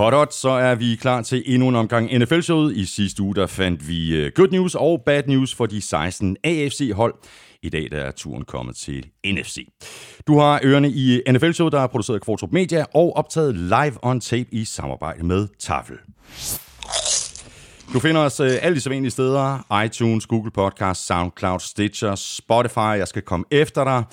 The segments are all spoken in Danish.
Hot hot, så er vi klar til endnu en omgang NFL-showet. I sidste uge der fandt vi øh, good news og bad news for de 16 AFC-hold. I dag der er turen kommet til NFC. Du har ørerne i øh, NFL-showet, der er produceret af Kvartrup Media og optaget live on tape i samarbejde med Tafel. Du finder os øh, alle de sædvanlige steder. iTunes, Google Podcast, SoundCloud, Stitcher, Spotify. Jeg skal komme efter dig.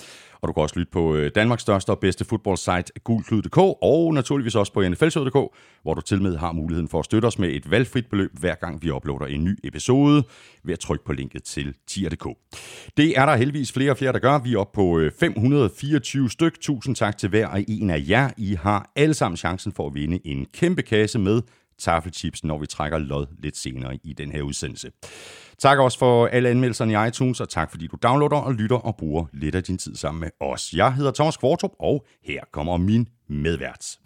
Og du kan også lytte på øh, Danmarks største og bedste fodboldsite, gulklud.dk, og naturligvis også på nflshow.dk, hvor du til med har muligheden for at støtte os med et valgfrit beløb, hver gang vi uploader en ny episode, ved at trykke på linket til tier.dk. Det er der heldigvis flere og flere, der gør. Vi er oppe på øh, 524 styk. Tusind tak til hver og en af jer. I har alle sammen chancen for at vinde en kæmpe kasse med taffelchips, når vi trækker lod lidt senere i den her udsendelse. Tak også for alle anmeldelserne i iTunes, og tak fordi du downloader og lytter og bruger lidt af din tid sammen med os. Jeg hedder Thomas Kvartrup, og her kommer min medvært.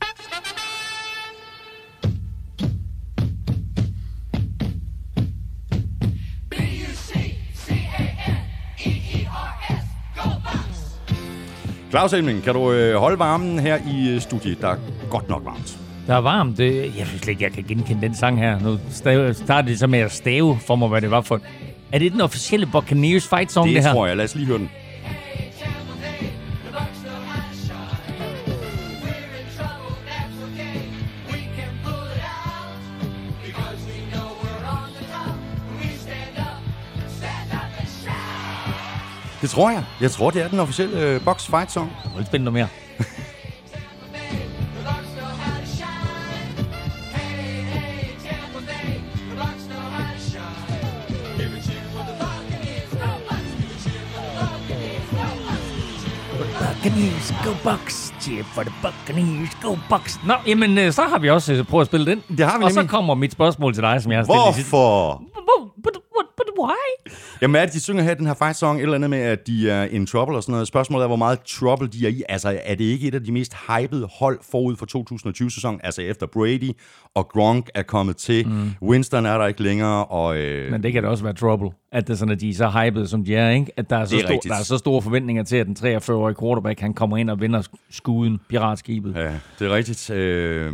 Claus Elming, kan du øh, holde varmen her i øh, studiet? Der er godt nok varmt. Der er varmt. Jeg synes slet ikke, jeg kan genkende den sang her. Nu starter det så med at stave for mig, hvad det var for... Er det den officielle Buccaneers fight song, det, det her? Det tror jeg. Lad os lige høre den. Det tror jeg. Jeg tror, det er den officielle uh, Box Fight Song. Jeg vil spænde noget mere. Buccaneers, go Bucks. Cheer for the Buccaneers, go Bucks. Nå, jamen, øh, så har vi også øh, prøvet at spille den. Det har vi Og så kommer mit spørgsmål til dig, som jeg har stillet. Hvorfor? But why? Jamen er det, de synger her den her fight song, et eller andet med, at de er in trouble og sådan noget. Spørgsmålet er, hvor meget trouble de er i. Altså, er det ikke et af de mest hypede hold forud for 2020-sæsonen? Altså efter Brady og Gronk er kommet til. Mm. Winston er der ikke længere. Og, øh... Men det kan da også være trouble, at, det er sådan, at de er så hypede, som de er. Ikke? At der er, så er stor, der er så store forventninger til, at den 43-årige quarterback han kommer ind og vinder skuden, piratskibet. Ja, det er rigtigt. Øh,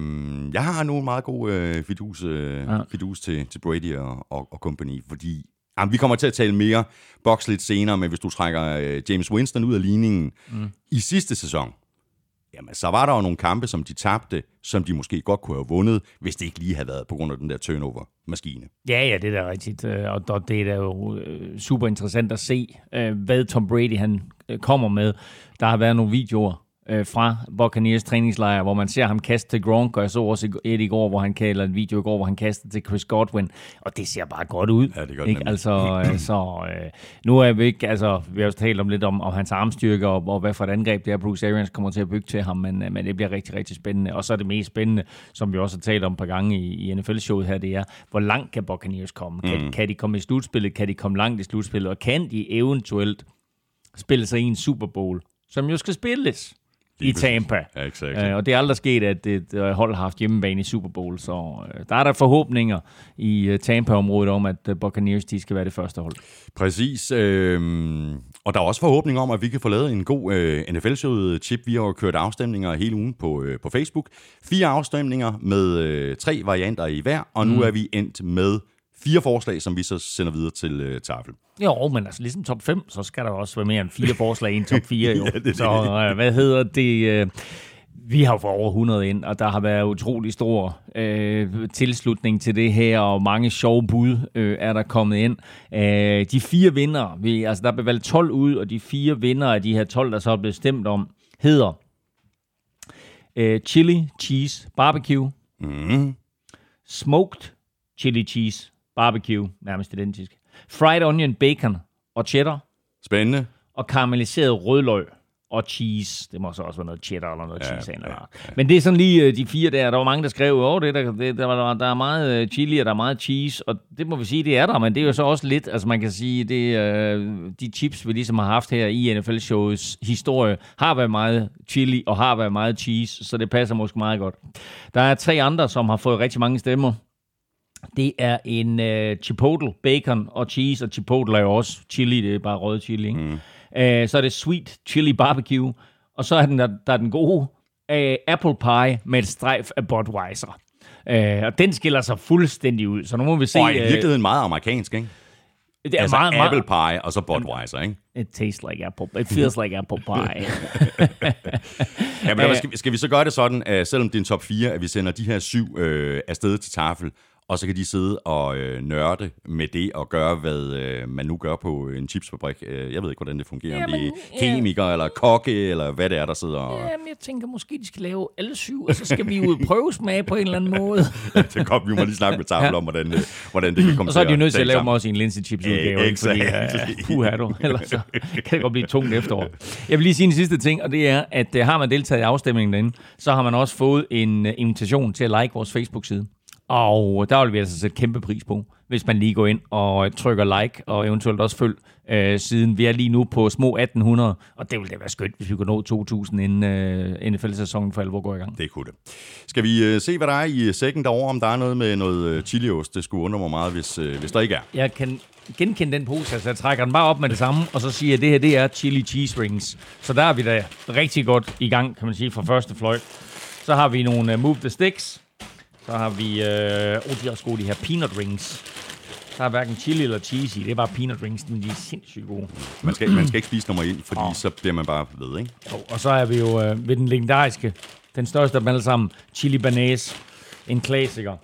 jeg har nu en meget god øh, fidus, øh, ja. fidus til, til Brady og, og, og company, fordi Jamen, vi kommer til at tale mere boks lidt senere, men hvis du trækker øh, James Winston ud af ligningen mm. i sidste sæson, jamen, så var der jo nogle kampe, som de tabte, som de måske godt kunne have vundet, hvis det ikke lige havde været på grund af den der turnover-maskine. Ja, ja, det er da rigtigt. Øh, og det er da jo øh, super interessant at se, øh, hvad Tom Brady han kommer med. Der har været nogle videoer øh, fra Buccaneers træningslejr, hvor man ser ham kaste til Gronk, og jeg så også et i går, hvor han kalder en video i går, hvor han kaster til Chris Godwin, og det ser bare godt ud. Ja, det gør ikke? Altså, øh, så øh, nu er vi ikke, altså, vi har også talt om lidt om, om hans armstyrke, og, og hvad for et angreb det er, Bruce Arians kommer til at bygge til ham, men, øh, men det bliver rigtig, rigtig spændende. Og så er det mest spændende, som vi også har talt om et par gange i, i NFL-showet her, det er, hvor langt kan Buccaneers komme? Kan, mm. kan de komme i slutspillet? Kan de komme langt i slutspillet? Og kan de eventuelt spille sig i en Super Bowl, som jo skal spilles i Tampa. Ja, exactly. uh, og det er aldrig sket, at et uh, hold har haft hjemmebane i Super Bowl, så uh, der er der forhåbninger i uh, Tampa-området om, at uh, Buccaneers de skal være det første hold. Præcis. Øh, og der er også forhåbninger om, at vi kan få lavet en god uh, NFL-showet chip. Vi har kørt afstemninger hele ugen på, uh, på Facebook. Fire afstemninger med uh, tre varianter i hver, og nu mm. er vi endt med fire forslag, som vi så sender videre til uh, tafel. Jo, men altså ligesom top 5, så skal der også være mere end fire forslag i en top 4. Jo. ja, det så uh, hvad hedder det? Uh, vi har fået over 100 ind, og der har været utrolig stor øh, tilslutning til det her, og mange sjove bud øh, er der kommet ind. Øh, de fire vinder, vi, altså der er valgt 12 ud, og de fire vinder af de her 12, der så er blevet stemt om, hedder øh, Chili Cheese Barbecue, mm. Smoked Chili Cheese Barbecue, nærmest identisk, fried onion bacon og cheddar. Spændende. Og karamelliseret rødløg og cheese. Det må så også være noget cheddar eller noget ja, cheese. Eller ja, ja. Men det er sådan lige de fire der. Der var mange, der skrev, at det, der, det, der, der, der er meget chili, og der er meget cheese. Og det må vi sige, det er der. Men det er jo så også lidt, altså man kan sige, det de chips, vi ligesom har haft her i NFL-showets historie, har været meget chili og har været meget cheese. Så det passer måske meget godt. Der er tre andre, som har fået rigtig mange stemmer. Det er en uh, chipotle, bacon og cheese, og chipotle er jo også chili, det er bare rød chili. Ikke? Mm. Uh, så er det sweet chili barbecue, og så er den, der, der er den gode uh, apple pie med et strejf af Budweiser. Øh, og den skiller sig fuldstændig ud, så nu må vi se... Og i øh, virkeligheden meget amerikansk, ikke? det er Altså meget, apple pie og så Budweiser, ikke? It tastes like apple. It feels like apple pie. Ja, men skal, skal vi så gøre det sådan, at selvom det er en top 4, at vi sender de her syv øh, afsted til tafel, og så kan de sidde og øh, nørde med det og gøre, hvad øh, man nu gør på en chipsfabrik. Øh, jeg ved ikke, hvordan det fungerer. Om det er Jamen, ja. kemikere eller kokke, eller hvad det er, der sidder og... Jamen, jeg tænker, måske de skal lave alle syv, og så skal vi ud og prøve smag på en eller anden måde. det kom, vi må lige snakke med tafel om, hvordan, det, hvordan det kan komme Og så er de jo nødt til at lave dem også i en linse chips udgave, Eh, ikke? fordi exactly. uh, puha du, ellers så kan det godt blive tungt efterår. Jeg vil lige sige en sidste ting, og det er, at uh, har man deltaget i afstemningen derinde, så har man også fået en uh, invitation til at like vores Facebook-side. Og der vil vi altså sætte kæmpe pris på, hvis man lige går ind og øh, trykker like, og eventuelt også følg øh, siden. Vi er lige nu på små 1800, og det ville da være skønt, hvis vi kunne nå 2000, inden øh, NFL-sæsonen for alvor går i gang. Det kunne det. Skal vi øh, se, hvad der er i sækken derovre, om der er noget med noget øh, chiliost? Det skulle undre mig meget, hvis, øh, hvis der ikke er. Jeg kan genkende den pose, altså jeg trækker den bare op med det samme, og så siger jeg, at det her det er chili cheese rings. Så der er vi da rigtig godt i gang, kan man sige, fra første fløjt. Så har vi nogle uh, Move the Sticks. Så har vi, øh, oh, de er også gode, de her peanut rings. Der er hverken chili eller cheesy, det er bare peanut rings, men de er sindssygt gode. Man skal, man skal ikke spise nummer 1, fordi oh. så bliver man bare ved, ikke? Jo, og så er vi jo øh, ved den legendariske, den største af dem alle sammen, chili banase, en klassiker.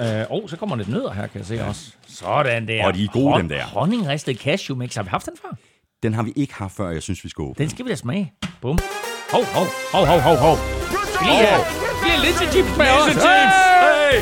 Øh, oh, så kommer lidt nødder her, kan jeg se også. Sådan der. Og de er gode, dem der. Honningristet cashew mix. Har vi haft den før? Den har vi ikke haft før, jeg synes, vi skal åbne. Den skal vi da smage. Bum. Hov, hov, hov, hov, hov, hov. Lige her. Lige lidt til chips med os. Hey!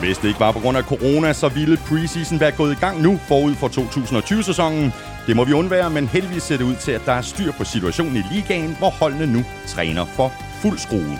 Hvis det ikke var på grund af corona, så ville preseason være gået i gang nu forud for 2020-sæsonen. Det må vi undvære, men heldigvis ser det ud til, at der er styr på situationen i ligaen, hvor holdene nu træner for fuld skrue.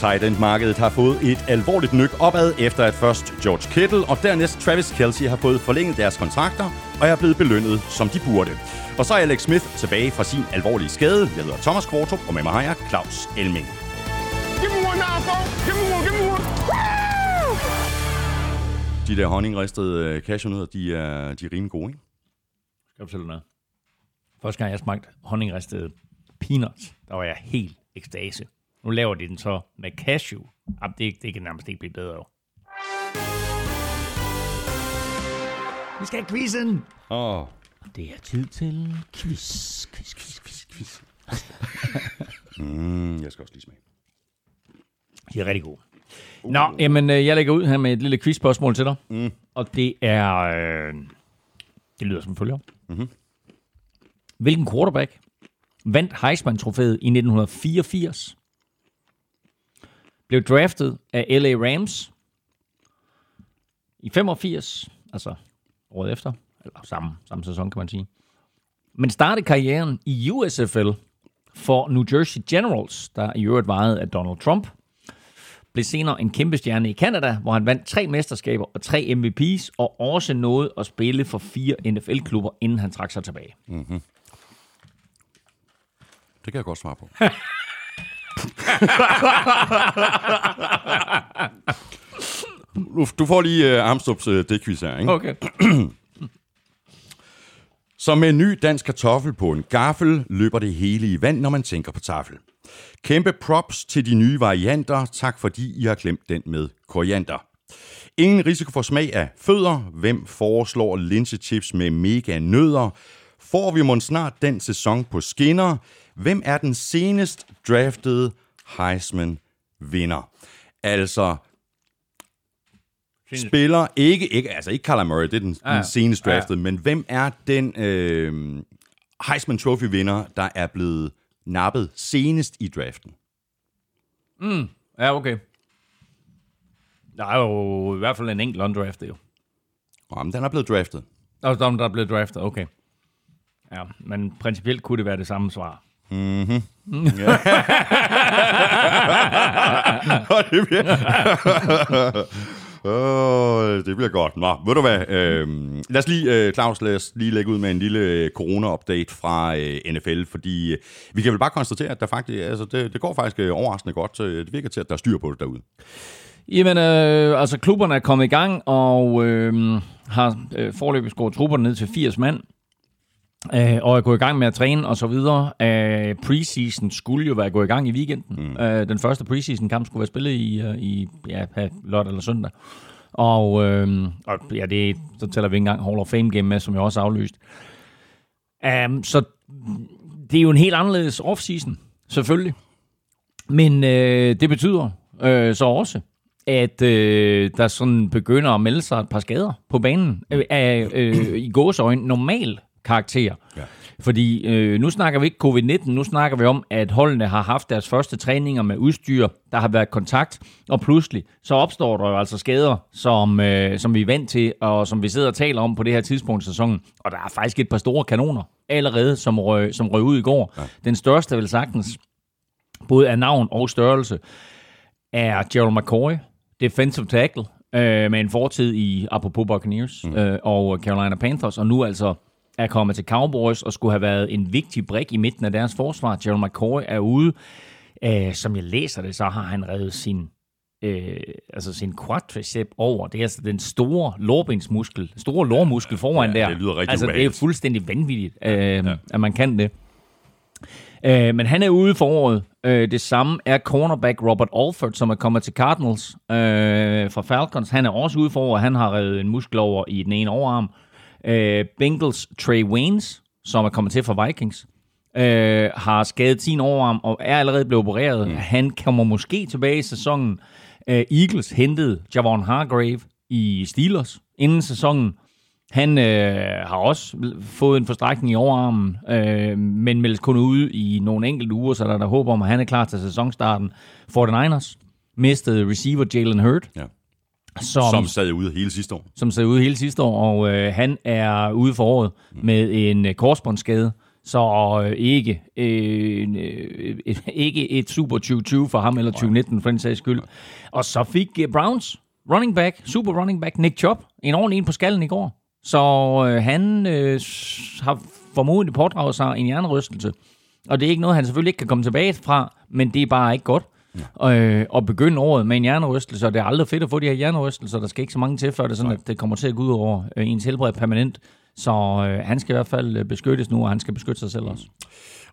Tight end-markedet har fået et alvorligt nyk opad, efter at først George Kittle og dernæst Travis Kelsey har fået forlænget deres kontrakter og er blevet belønnet, som de burde. Og så er Alex Smith tilbage fra sin alvorlige skade. Jeg hedder Thomas Kvartrup, og med mig har jeg Claus Elming. Give me one now, folks. Give me one. Give me one. Woo! De der honningristede øh, cashewnødder, de er, de er rimelig gode, ikke? Skal du noget? Første gang, jeg smagte honningristet peanuts, der var jeg helt ekstase. Nu laver de den så med cashew. Jamen, det, det kan nærmest ikke blive bedre. Jo. Vi skal have quizzen. Åh, oh, Det er tid til quiz, quiz, quiz, quiz, quiz. mm, jeg skal også lige smage. De er rigtig gode. Nå, jamen, øh, jeg lægger ud her med et lille quizspørgsmål til dig. Mm. Og det er... Øh, det lyder som følger. Mm-hmm. Hvilken quarterback vandt Heisman-trofæet i 1984? Blev draftet af LA Rams i 85, altså året efter, eller samme, samme sæson kan man sige. Men startede karrieren i USFL for New Jersey Generals, der i øvrigt varede af Donald Trump blev senere en kæmpe stjerne i Canada, hvor han vandt tre mesterskaber og tre MVP's, og også nåede at spille for fire NFL-klubber, inden han trak sig tilbage. Det kan jeg godt svare på. du, du får lige uh, Armstrongs uh, dækquiz her, ikke? Okay. Så med en ny dansk kartoffel på en gaffel, løber det hele i vand, når man tænker på tafel. Kæmpe props til de nye varianter. Tak fordi I har glemt den med koriander. Ingen risiko for smag af fødder. Hvem foreslår linsechips med mega nødder? Får vi måske snart den sæson på skinner? Hvem er den senest draftede Heisman vinder? Altså, spiller ikke, ikke altså ikke Kyler Murray, det er den, ja, ja. den senest Ja, ja. draftede, men hvem er den øh, Heisman Trophy vinder, der er blevet nappet senest i draften? Ja, okay. Der er jo i hvert fald en enkelt undrafted, jo. Jamen, den er blevet draftet. Og der, der er blevet draftet, okay. Ja, men principielt kunne det være det samme svar. Mm-hmm. Og det bliver- Oh, det bliver godt. Nå, ved du hvad? Øhm, lad os lige, øh, Claus, lad os lige lægge ud med en lille øh, corona-update fra øh, NFL, fordi øh, vi kan vel bare konstatere, at der faktisk, altså, det, det går faktisk øh, overraskende godt. Så øh, det virker til, at der er styr på det derude. Jamen, øh, altså klubberne er kommet i gang, og øh, har øh, forløbet skåret trupperne ned til 80 mand. Øh, og er gået i gang med at træne og så videre. Øh, preseason skulle jo være gået i gang i weekenden. Mm. Øh, den første preseason kamp skulle være spillet i, uh, i ja, lørdag eller søndag. Og, øh, og ja, det, så tæller vi ikke engang Hall of Fame game med, som jeg også aflyst. Um, så det er jo en helt anderledes offseason, selvfølgelig. Men øh, det betyder øh, så også, at øh, der sådan begynder at melde sig et par skader på banen øh, af øh, i gåsøjne normal karakter. Ja. Fordi øh, nu snakker vi ikke covid-19, nu snakker vi om, at holdene har haft deres første træninger med udstyr, der har været kontakt, og pludselig så opstår der jo altså skader, som, øh, som vi er vant til, og som vi sidder og taler om på det her tidspunkt i sæsonen. Og der er faktisk et par store kanoner allerede, som røg, som røg ud i går. Ja. Den største vel sagtens, både af navn og størrelse, er Gerald McCoy, defensive tackle, øh, med en fortid i, apropos Buccaneers, mm. øh, og Carolina Panthers, og nu altså er kommet til Cowboys og skulle have været en vigtig brik i midten af deres forsvar. Gerald McCoy er ude. Øh, som jeg læser det, så har han reddet sin øh, altså sin quadricep over. Det er altså den store lårbensmuskel, store lårmuskel foran ja, der. Det lyder rigtig altså, det er fuldstændig vanvittigt, øh, ja. at man kan det. Øh, men han er ude for året. Øh, det samme er cornerback Robert Alford, som er kommet til Cardinals øh, fra Falcons. Han er også ude for året. Han har reddet en muskel over i den ene overarm. Øh, Bengals Trey Waynes, som er kommet til fra Vikings, øh, har skadet sin overarm og er allerede blevet opereret. Mm. Han kommer måske tilbage i sæsonen. Øh, Eagles hentede Javon Hargrave i Steelers inden sæsonen. Han øh, har også fået en forstrækning i overarmen, øh, men meldes kun ude i nogle enkelte uger, så der er der håb om, at han er klar til sæsonstarten. 49ers mistede receiver Jalen Hurt. Ja. Som, som sad ude hele sidste år. Som sad ude hele sidste år, og øh, han er ude for året mm. med en øh, korsbåndsskade. Så øh, ikke, øh, øh, ikke et super 2020 for ham, eller 2019 for den sags skyld. Og så fik øh, Browns running back, super running back, Nick Chubb, en ordentlig en på skallen i går. Så øh, han øh, har formodentlig pådraget sig en hjernerystelse. Og det er ikke noget, han selvfølgelig ikke kan komme tilbage fra, men det er bare ikke godt. Ja. Øh, og begynde året med en hjernerystelse, og det er aldrig fedt at få de her hjernerystelser. Der skal ikke så mange til, før det, sådan, at det kommer til at gå ud over øh, ens helbred permanent. Så øh, han skal i hvert fald øh, beskyttes nu, og han skal beskytte sig selv også.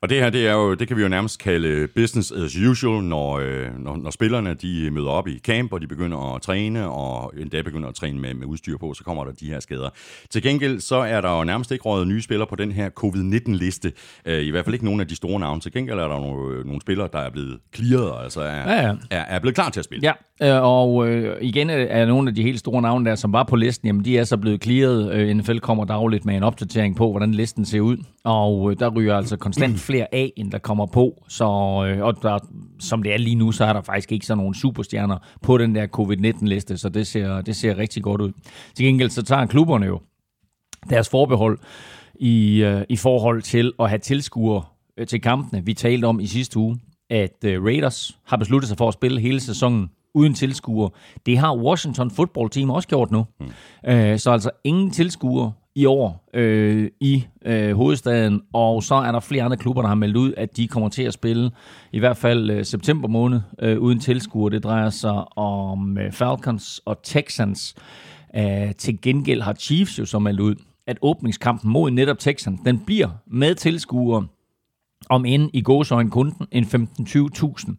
Og det her, det, er jo, det kan vi jo nærmest kalde business as usual, når, øh, når, når spillerne de møder op i camp, og de begynder at træne, og endda begynder at træne med, med udstyr på, så kommer der de her skader. Til gengæld, så er der jo nærmest ikke rådet nye spillere på den her covid-19-liste. Øh, I hvert fald ikke nogen af de store navne. Til gengæld er der nogle, nogle spillere, der er blevet clearet, altså er, ja, ja. Er, er blevet klar til at spille. Ja, øh, og øh, igen er nogle af de helt store navne der, som var på listen, jamen de er så blevet clearet. Øh, NFL kommer dagligt med en opdatering på, hvordan listen ser ud, og øh, der ryger altså konstant flere af, end der kommer på. Så, øh, og der, som det er lige nu, så er der faktisk ikke sådan nogle superstjerner på den der covid-19-liste, så det ser, det ser rigtig godt ud. Til gengæld så tager klubberne jo deres forbehold i, øh, i forhold til at have tilskuere øh, til kampene. Vi talte om i sidste uge, at øh, Raiders har besluttet sig for at spille hele sæsonen uden tilskuere. Det har Washington Football Team også gjort nu. Mm. Øh, så altså ingen tilskuere i år øh, i øh, hovedstaden, og så er der flere andre klubber, der har meldt ud, at de kommer til at spille i hvert fald øh, september måned øh, uden tilskuere. Det drejer sig om øh, Falcons og Texans. Øh, til gengæld har Chiefs jo så meldt ud, at åbningskampen mod netop Texans, den bliver med tilskuere om end i gåsøjne kun en 15-20.000.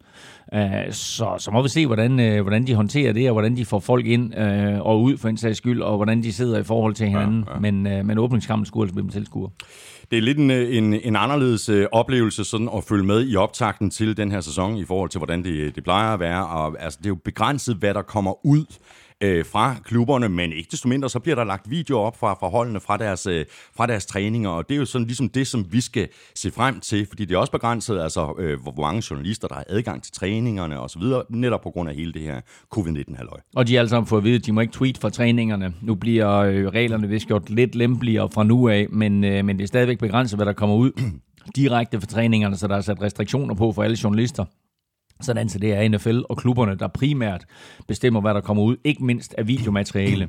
Uh, så, så må vi se, hvordan, uh, hvordan de håndterer det, og hvordan de får folk ind uh, og ud for en sags skyld, og hvordan de sidder i forhold til hinanden. Ja, ja. Men, men åbningskampen skulle altså blive med tilskuer. Det er lidt en, en, en anderledes oplevelse sådan at følge med i optakten til den her sæson i forhold til, hvordan det, det plejer at være. Og, altså, det er jo begrænset, hvad der kommer ud øh, fra klubberne, men ikke desto mindre, så bliver der lagt videoer op fra, fra holdene, fra deres, øh, fra deres træninger, og det er jo sådan ligesom det, som vi skal se frem til, fordi det er også begrænset, altså øh, hvor mange journalister, der har adgang til træningerne og så videre, netop på grund af hele det her covid-19-halløj. Og de har alle sammen fået at vide, at de må ikke tweet fra træningerne. Nu bliver øh, reglerne vist gjort lidt lempeligere fra nu af, men, øh, men det er stadigvæk begrænset, hvad der kommer ud direkte fra træningerne, så der er sat restriktioner på for alle journalister sådan så det er NFL og klubberne, der primært bestemmer, hvad der kommer ud, ikke mindst af videomateriale.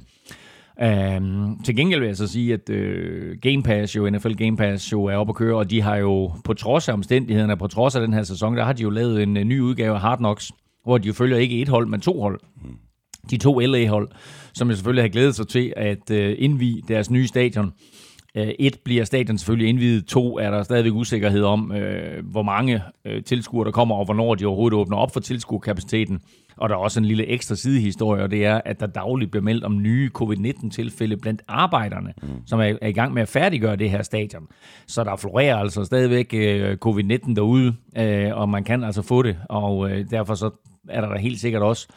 Um, til gengæld vil jeg så sige, at uh, Game Pass jo, NFL Game Pass jo er oppe at køre, og de har jo på trods af omstændighederne, på trods af den her sæson, der har de jo lavet en uh, ny udgave af Hard Knocks, hvor de jo følger ikke et hold, men to hold. De to LA-hold, som jo selvfølgelig har glædet sig til at øh, uh, indvige deres nye stadion. Uh, et bliver stadion selvfølgelig indvidet, to er der stadigvæk usikkerhed om, uh, hvor mange uh, tilskuere der kommer, og hvornår de overhovedet åbner op for tilskuerkapaciteten. Og der er også en lille ekstra sidehistorie, og det er, at der dagligt bliver meldt om nye covid-19-tilfælde blandt arbejderne, mm. som er, er i gang med at færdiggøre det her stadion. Så der florerer altså stadigvæk øh, covid-19 derude, øh, og man kan altså få det, og øh, derfor så er der da helt sikkert også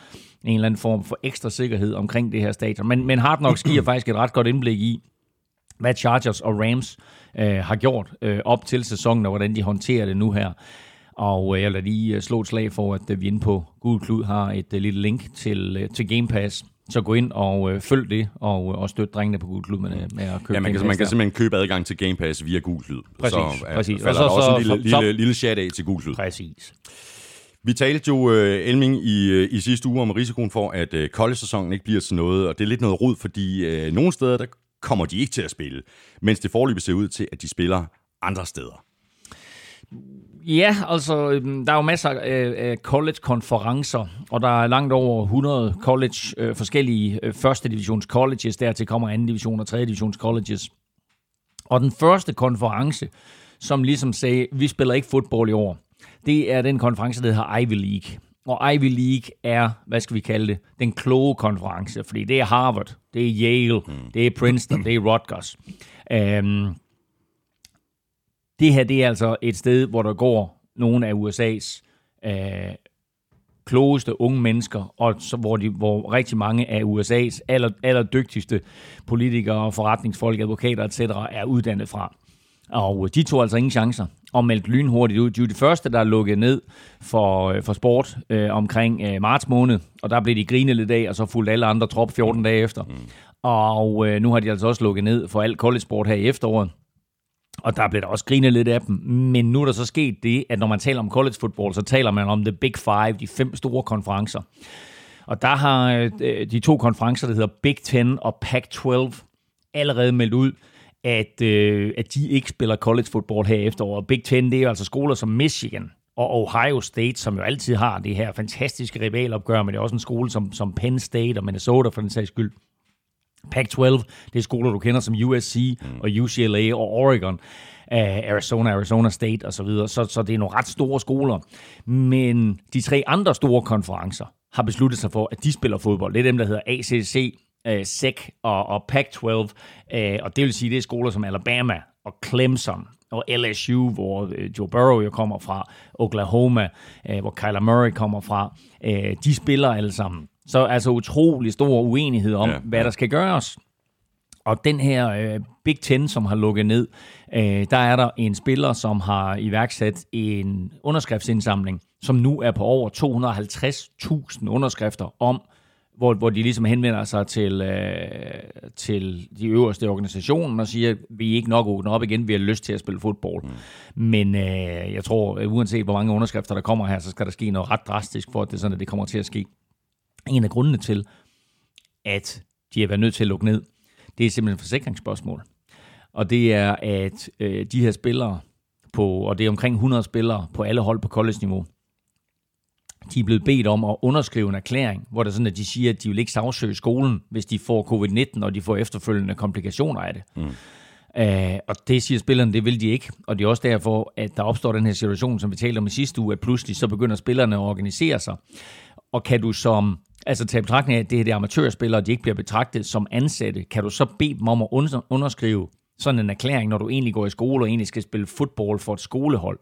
en eller anden form for ekstra sikkerhed omkring det her stadion. Men, men Hard Knocks giver faktisk et ret godt indblik i, hvad Chargers og Rams øh, har gjort øh, op til sæsonen, og hvordan de håndterer det nu her. Og øh, jeg lader lige øh, slå et slag for, at øh, vi inde på Google Klud har et lille link til, til Game Pass. Så gå ind og øh, følg det, og, og støt drengene på Google Klud med, med at købe Ja, man kan, man kan simpelthen købe adgang til Game Pass via Google Klud. Præcis, så, præcis. Og så, så, også så, en lille, så, lille, lille chat af til Google Klud. Præcis. Vi talte jo, uh, Elming, i, i sidste uge om risikoen for, at uh, college-sæsonen ikke bliver til noget, og det er lidt noget rod, fordi uh, nogle steder, der kommer de ikke til at spille, mens det forløbig ser ud til, at de spiller andre steder. Ja, altså, øhm, der er jo masser af college-konferencer, og der er langt over 100 college, øh, forskellige øh, første divisions colleges, dertil kommer anden division og tredje divisions colleges. Og den første konference, som ligesom sagde, vi spiller ikke fodbold i år, det er den konference, der hedder Ivy League. Og Ivy League er, hvad skal vi kalde det, den kloge konference, fordi det er Harvard, det er Yale, mm. det er Princeton, det er Rutgers. Um, det her det er altså et sted, hvor der går nogle af USA's øh, klogeste unge mennesker, og så, hvor, de, hvor rigtig mange af USA's aller, allerdygtigste politikere, forretningsfolk, advokater etc. er uddannet fra. Og de tog altså ingen chancer og meldte lynhurtigt ud. De var de første, der lukkede ned for, øh, for sport øh, omkring øh, marts måned, og der blev de grinet lidt af, og så fulgte alle andre trop 14 dage efter. Mm. Og øh, nu har de altså også lukket ned for alt college sport her i efteråret. Og der blev der også grinet lidt af dem. Men nu er der så sket det, at når man taler om college football, så taler man om the big five, de fem store konferencer. Og der har øh, de to konferencer, der hedder Big Ten og Pac-12, allerede meldt ud, at, øh, at de ikke spiller college football her efteråret. Big Ten, det er jo altså skoler som Michigan og Ohio State, som jo altid har det her fantastiske rivalopgør, men det er også en skole som, som Penn State og Minnesota for den sags skyld. Pac-12, det er skoler, du kender som USC og UCLA og Oregon, uh, Arizona, Arizona State osv., så, videre. så, så det er nogle ret store skoler. Men de tre andre store konferencer har besluttet sig for, at de spiller fodbold. Det er dem, der hedder ACC, øh, SEC og, og Pac-12, uh, og det vil sige, det er skoler som Alabama og Clemson og LSU, hvor Joe Burrow jo kommer fra, Oklahoma, uh, hvor Kyler Murray kommer fra. Uh, de spiller alle sammen. Så altså utrolig stor uenighed om, ja, hvad der skal gøres. Og den her øh, Big Ten, som har lukket ned, øh, der er der en spiller, som har iværksat en underskriftsindsamling, som nu er på over 250.000 underskrifter om, hvor, hvor de ligesom henvender sig til, øh, til de øverste organisationer og siger, at vi er ikke nok åbne op igen, vi har lyst til at spille fodbold. Mm. Men øh, jeg tror, uanset hvor mange underskrifter der kommer her, så skal der ske noget ret drastisk, for at det sådan, at det kommer til at ske en af grundene til, at de har været nødt til at lukke ned, det er simpelthen forsikringsspørgsmål. Og det er, at øh, de her spillere, på, og det er omkring 100 spillere på alle hold på college-niveau, de er blevet bedt om at underskrive en erklæring, hvor der sådan, at de siger, at de vil ikke sagsøge skolen, hvis de får covid-19, og de får efterfølgende komplikationer af det. Mm. Uh, og det siger spillerne, det vil de ikke. Og det er også derfor, at der opstår den her situation, som vi talte om i sidste uge, at pludselig så begynder spillerne at organisere sig. Og kan du som altså tage betragtning af, at det er de amatørspillere, de ikke bliver betragtet som ansatte, kan du så bede dem om at underskrive sådan en erklæring, når du egentlig går i skole og egentlig skal spille fodbold for et skolehold.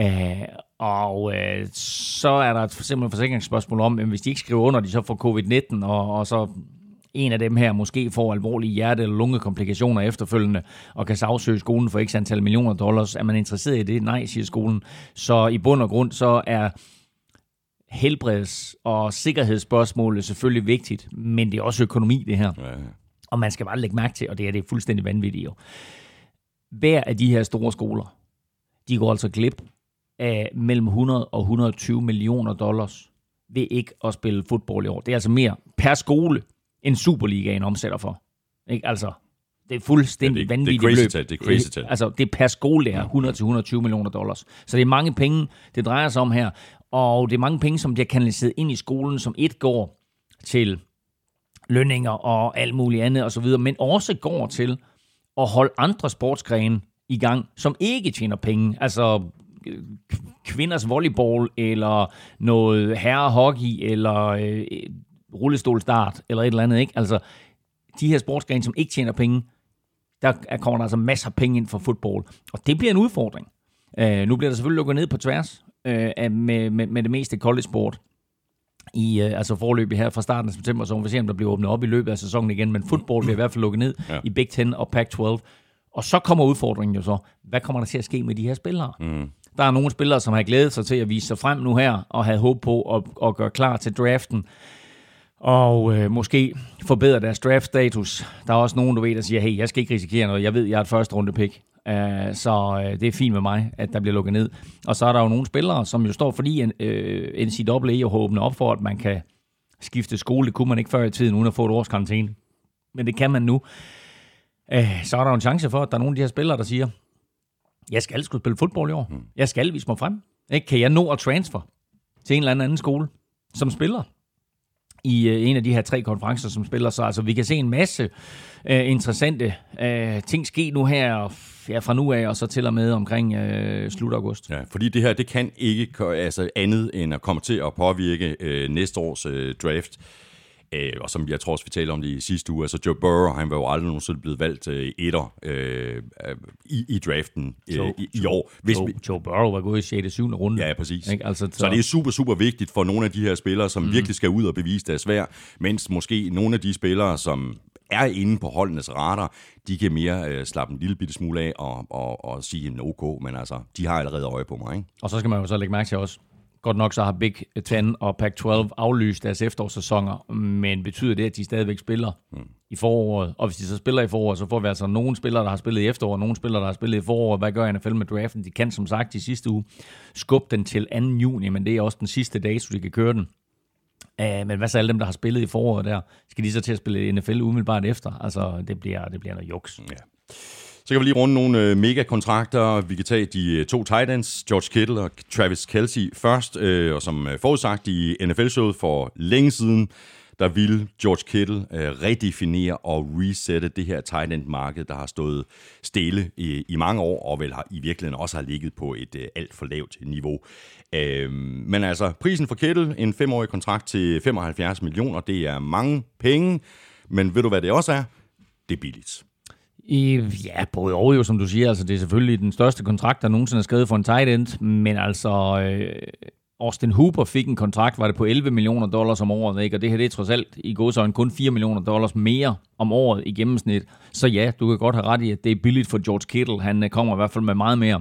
Uh, og uh, så er der et simpelthen forsikringsspørgsmål om, at hvis de ikke skriver under, de så får covid-19, og, og så en af dem her måske får alvorlige hjerte- eller lungekomplikationer efterfølgende, og kan sagsøge skolen for x antal millioner dollars. Er man interesseret i det? Nej, siger skolen. Så i bund og grund, så er helbreds- og sikkerhedsspørgsmål er selvfølgelig vigtigt, men det er også økonomi, det her. Ja, ja. Og man skal bare lægge mærke til, og det er det fuldstændig vanvittigt jo. Hver af de her store skoler, de går altså glip af mellem 100 og 120 millioner dollars ved ikke at spille fodbold i år. Det er altså mere per skole, end Superligaen omsætter for. Ikke? Altså, det er fuldstændig Ja, det vanvittigt det er crazy beløb. tal, det er crazy tal. Altså, det er per skole, det er 100-120 millioner dollars. Så det er mange penge, det drejer sig om her. Og det er mange penge, som bliver kanaliseret ind i skolen, som et går til lønninger og alt muligt andet osv., men også går til at holde andre sportsgrene i gang, som ikke tjener penge. Altså kvinders volleyball, eller noget herrehockey, eller øh, rullestolstart, eller et eller andet. Ikke? Altså, de her sportsgrene, som ikke tjener penge, der er- kommer der altså masser af penge ind for fodbold. Og det bliver en udfordring. Øh, nu bliver der selvfølgelig lukket ned på tværs øh, med, med, med det meste college sport i øh, altså forløbet her fra starten af september, så må vi se, om der bliver åbnet op i løbet af sæsonen igen, men fodbold bliver i hvert fald lukket ned ja. i Big Ten og Pac-12. Og så kommer udfordringen jo så, hvad kommer der til at ske med de her spillere? Mm. Der er nogle spillere, som har glædet sig til at vise sig frem nu her, og havde håb på at, at gøre klar til draften, og øh, måske forbedre deres draft-status. Der er også nogen, du ved, der siger, hey, jeg skal ikke risikere noget, jeg ved, jeg er et første runde pick. Uh, så uh, det er fint med mig, at der bliver lukket ned. Og så er der jo nogle spillere, som jo står, fordi uh, øh, NCAA jo har op for, at man kan skifte skole. Det kunne man ikke før i tiden, uden at få et års karantæne. Men det kan man nu. Uh, så er der jo en chance for, at der er nogle af de her spillere, der siger, jeg skal skulle spille fodbold i år. Jeg skal vise mig frem. Ikke? Kan jeg nå at transfer til en eller anden, anden skole som spiller? i øh, en af de her tre konferencer, som spiller sig. Altså, vi kan se en masse øh, interessante øh, ting ske nu her, ja, fra nu af, og så til og med omkring øh, slut august. Ja, fordi det her, det kan ikke altså andet end at komme til at påvirke øh, næste års øh, draft. Øh, og som jeg tror også, vi talte om det i sidste uge, altså Joe Burrow, han var jo aldrig nogensinde blevet valgt øh, etter øh, i, i draften øh, Joe- i, i år. Hvis Joe, vi, Joe Burrow var gået i 6. 7. runde. Ja, præcis. Ikke? Altså, Så det er super, super vigtigt for nogle af de her spillere, som mm. virkelig skal ud og bevise deres værd, mens måske nogle af de spillere, som er inde på holdenes radar, de kan mere øh, slappe en lille bitte smule af og, og, og sige en OK, men altså, de har allerede øje på mig, ikke? Og så skal man jo så lægge mærke til også, godt nok så har Big Ten og Pac-12 aflyst deres efterårssæsoner, men betyder det, at de stadigvæk spiller mm. i foråret? Og hvis de så spiller i foråret, så får vi altså nogle spillere, der har spillet i efteråret, og nogle spillere, der har spillet i foråret. Hvad gør NFL med draften? De kan som sagt i sidste uge skubbe den til 2. juni, men det er også den sidste dag, så de kan køre den. Uh, men hvad så alle dem, der har spillet i foråret der? Skal de så til at spille i NFL umiddelbart efter? Altså, det bliver, det bliver noget juks. Ja. Så kan vi lige runde nogle øh, mega-kontrakter. Vi kan tage de øh, to tight ends, George Kittle og Travis Kelsey først. Øh, og som øh, forudsagt i NFL-showet for længe siden, der ville George Kittle øh, redefinere og resette det her tight end-marked, der har stået stille i, i mange år, og vel har, i virkeligheden også har ligget på et øh, alt for lavt niveau. Øh, men altså, prisen for Kittle, en femårig kontrakt til 75 millioner, det er mange penge, men ved du, hvad det også er? Det er billigt. I, ja, både og jo, som du siger. Altså, det er selvfølgelig den største kontrakt, der nogensinde er skrevet for en tight end, men altså... Øh, Austin Hooper fik en kontrakt, var det på 11 millioner dollars om året, ikke? og det her det er trods alt i godsøjne kun 4 millioner dollars mere om året i gennemsnit. Så ja, du kan godt have ret i, at det er billigt for George Kittle. Han øh, kommer i hvert fald med meget mere,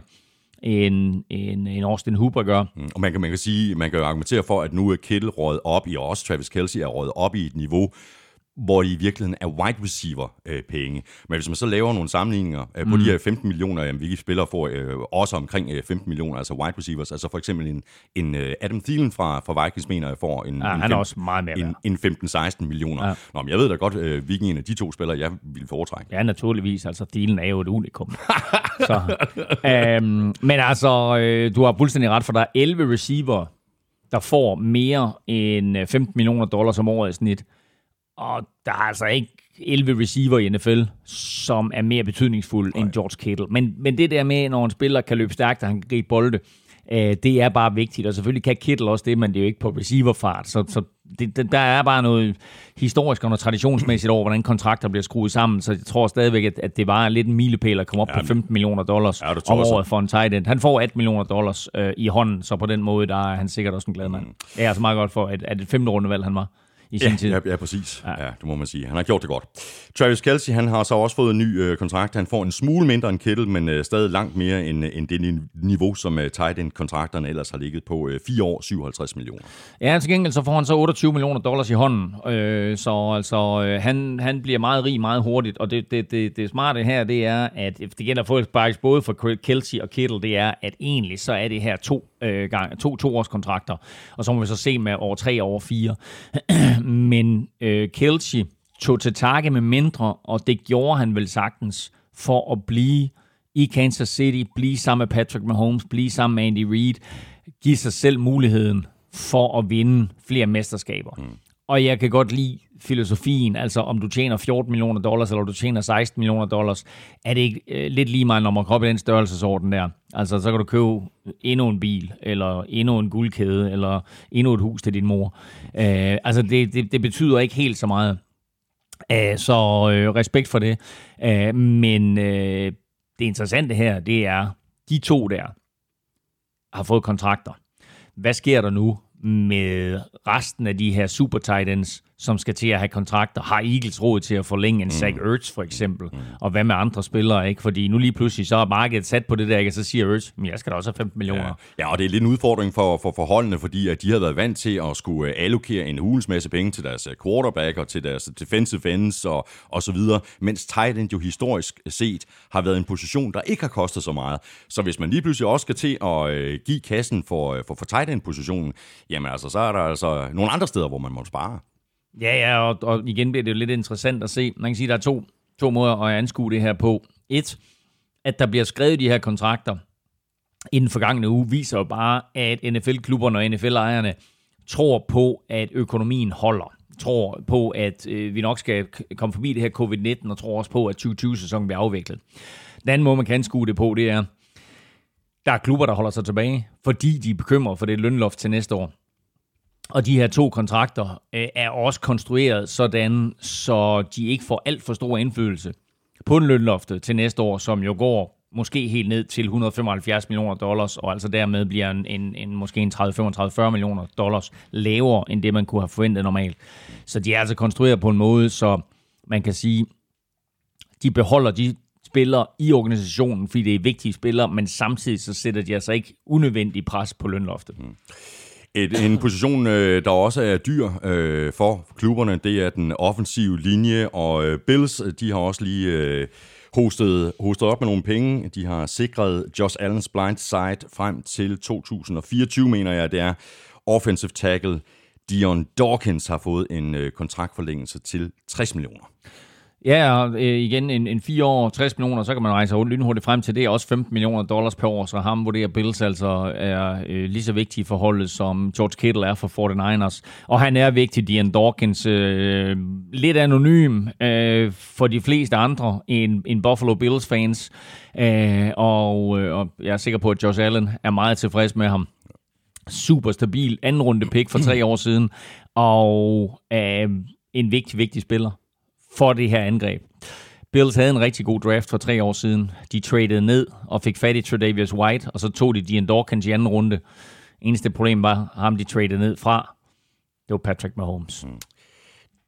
end, end, end Austin Hooper gør. Mm, Og man kan, man kan sige, man kan jo argumentere for, at nu er Kittle rådet op i, og også Travis Kelsey er rådet op i et niveau, hvor de i virkeligheden er wide receiver øh, penge. Men hvis man så laver nogle sammenligninger øh, på mm. de her 15 millioner, jamen, vi spillere får øh, også omkring øh, 15 millioner, altså wide receivers, altså for eksempel en, en øh, Adam Thielen fra, fra Vikings, mener jeg, får en, Ja, en, han er fem- også meget mere en, en 15-16 millioner. Ja. Nå, men jeg ved da godt, øh, hvilken en af de to spillere, jeg ville foretrække. Ja, naturligvis. Altså, Thielen er jo et unikum. så, øhm, men altså, øh, du har fuldstændig ret, for der er 11 receiver, der får mere end øh, 15 millioner dollars om året i snit. Og der er altså ikke 11 receiver i NFL, som er mere betydningsfulde end George Kittle. Men, men det der med, når en spiller kan løbe stærkt, og han kan gribe bolde, øh, det er bare vigtigt. Og selvfølgelig kan Kittle også det, men det er jo ikke på receiverfart. Så, så det, der er bare noget historisk og noget traditionsmæssigt over, hvordan kontrakter bliver skruet sammen. Så jeg tror stadigvæk, at, at det var lidt en milepæl at komme op Ja, på 15 millioner dollars Ja, om så. året for en tight end. Han får 18 millioner dollars øh, i hånden, så på den måde, der er han sikkert også en glad mand. Mm. Det er altså meget godt for, at, at et femte rundevalg han var i sin ja, tid. Ja, ja, præcis. Ja. ja, det må man sige. Han har gjort det godt. Travis Kelsey, han har så også fået en ny øh, kontrakt. Han får en smule mindre end Kittle, men øh, stadig langt mere end, end det niveau, som øh, tight end kontrakterne ellers har ligget på øh, 4 år, 57 millioner. Ja, til gengæld så får han så 28 millioner dollars i hånden. Øh, så altså, øh, han, han bliver meget rig meget hurtigt, og det, det, det, det smarte her, det er, at det gælder faktisk både for Kelsey og Kittle, det er, at egentlig så er det her to, øh, gang, to to-års kontrakter, og så må vi så se med over tre og over fire. Men øh, Kelsey tog til takke med mindre, og det gjorde han vel sagtens for at blive i Kansas City, blive sammen med Patrick Mahomes, blive sammen med Andy Reid, give sig selv muligheden for at vinde flere mesterskaber. Mm. Og jeg kan godt lide filosofien, altså om du tjener 14 millioner dollars, eller du tjener 16 millioner dollars, er det ikke øh, lidt lige meget, når man kommer i den størrelsesorden der. Altså, så kan du købe endnu en bil, eller endnu en guldkæde, eller endnu et hus til din mor. Øh, altså, det, det, det betyder ikke helt så meget. Øh, så øh, respekt for det. Øh, men øh, det interessante her, det er, de to der har fået kontrakter. Hvad sker der nu med resten af de her super titans, som skal til at have kontrakter, har Eagles råd til at forlænge en Zach mm. Ertz for eksempel, mm. og hvad med andre spillere, ikke? Fordi nu lige pludselig så er markedet sat på det der, ikke? og så siger Ertz, men jeg skal da også have 15 millioner. Ja. ja, og det er lidt en udfordring for, for forholdene, fordi at de har været vant til at skulle øh, allokere en hulens masse penge til deres øh, quarterback og til deres defensive ends og, og så videre, mens tight end jo historisk set har været en position, der ikke har kostet så meget. Så hvis man lige pludselig også skal til at øh, give kassen for, for, for tight end positionen, jamen altså, så er der altså nogle andre steder, hvor man må spare. Ja, ja, og, og igen bliver det jo lidt interessant at se. Man kan sige, at der er to, to måder at anskue det her på. Et, at der bliver skrevet de her kontrakter inden forgangne uge, viser jo bare, at NFL-klubberne og NFL-ejerne tror på, at økonomien holder. Tror på, at øh, vi nok skal komme forbi det her covid-19, og tror også på, at 2020-sæsonen bliver afviklet. Den anden måde, man kan anskue det på, det er, der er klubber, der holder sig tilbage, fordi de er bekymret for det lønloft til næste år. Og de her to kontrakter øh, er også konstrueret sådan, så de ikke får alt for stor indflydelse på lønloftet til næste år, som jo går måske helt ned til 175 millioner dollars, og altså dermed bliver en, en, en måske en 30-35-40 millioner dollars lavere, end det man kunne have forventet normalt. Så de er altså konstrueret på en måde, så man kan sige, de beholder de spillere i organisationen, fordi det er vigtige spillere, men samtidig så sætter de altså ikke unødvendig pres på lønloftet. Mm. Et, en position, øh, der også er dyr øh, for klubberne, det er den offensive linje, og øh, Bills, de har også lige øh, hostet, hostet op med nogle penge. De har sikret Josh Allens blind side frem til 2024, mener jeg, det er. Offensive tackle Dion Dawkins har fået en øh, kontraktforlængelse til 60 millioner. Ja, og øh, igen en, en 4 år, 60 millioner, så kan man rejse lynhurtigt frem til det. er også 15 millioner dollars per år, så ham vurderer Bills altså er øh, lige så vigtig for holdet, som George Kittle er for 49ers. Og han er vigtig, Dion Dawkins, øh, lidt anonym øh, for de fleste andre end, end Buffalo Bills fans. Øh, og, øh, og jeg er sikker på, at Josh Allen er meget tilfreds med ham super stabil anden runde pick for tre år siden, og øh, en vigtig, vigtig spiller for det her angreb. Bills havde en rigtig god draft for tre år siden. De traded ned og fik fat i Tredavious White, og så tog de Dion Dawkins i anden runde. Eneste problem var ham, de traded ned fra. Det var Patrick Mahomes. Mm.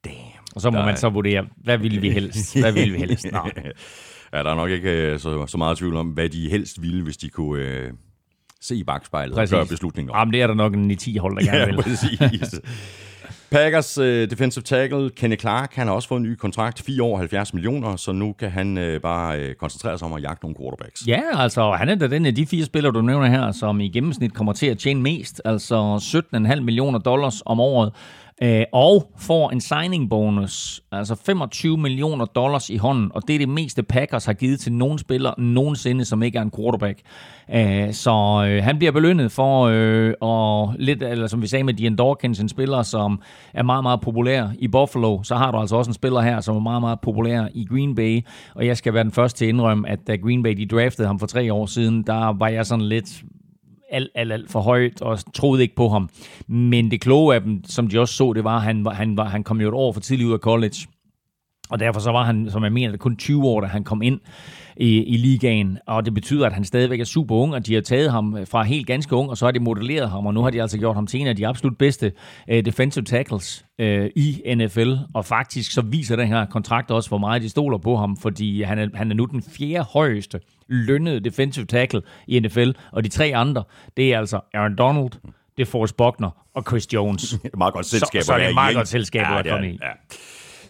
Damn. Og så må Nej. man så vurdere, hvad ville vi helst? Hvad ville vi helst? Nå. ja, der er nok ikke øh, så, så meget tvivl om, hvad de helst ville, hvis de kunne øh, se i bagspejlet præcis. og gøre beslutninger. Jamen, det er der nok en 10 hold, der gerne vil. Ja, præcis. Packers uh, defensive tackle Kenny Clark, han har også fået en ny kontrakt, 4 år 70 millioner, så nu kan han uh, bare uh, koncentrere sig om at jagte nogle quarterbacks. Ja, altså han er da den af de fire spillere, du nævner her, som i gennemsnit kommer til at tjene mest, altså 17,5 millioner dollars om året øh, og får en signing bonus, altså 25 millioner dollars i hånden, og det er det meste Packers har givet til nogen spiller nogensinde, som ikke er en quarterback. Øh, så øh, han bliver belønnet for, øh, og lidt, eller som vi sagde med Dion Dawkins, en spiller, som er meget, meget populær i Buffalo, så har du altså også en spiller her, som er meget, meget populær i Green Bay, og jeg skal være den første til at indrømme, at da Green Bay de draftede ham for tre år siden, der var jeg sådan lidt, alt, alt, alt for højt, og troede ikke på ham. Men det kloge af dem, som de også så, det var, at han, han, var, han kom jo et år for tidligt ud af college, Og derfor så var han, som jeg mener, kun 20 år, da han kom ind i, i ligaen. Og det betyder, at han stadigvæk er super ung, og de har taget ham fra helt ganske ung, og så har de modelleret ham, og nu har de altså gjort ham til en af de absolut bedste uh, defensive tackles uh, i NFL. Og faktisk så viser den her kontrakt også, hvor meget de stoler på ham, fordi han er, han er nu den fjerde højeste lønnede defensive tackle i NFL, og de tre andre, det er altså Aaron Donald, det er Forrest Buckner og Chris Jones. Det er meget godt selskab så, så er at det meget godt selskab at Ja, kommet det, i. Ja.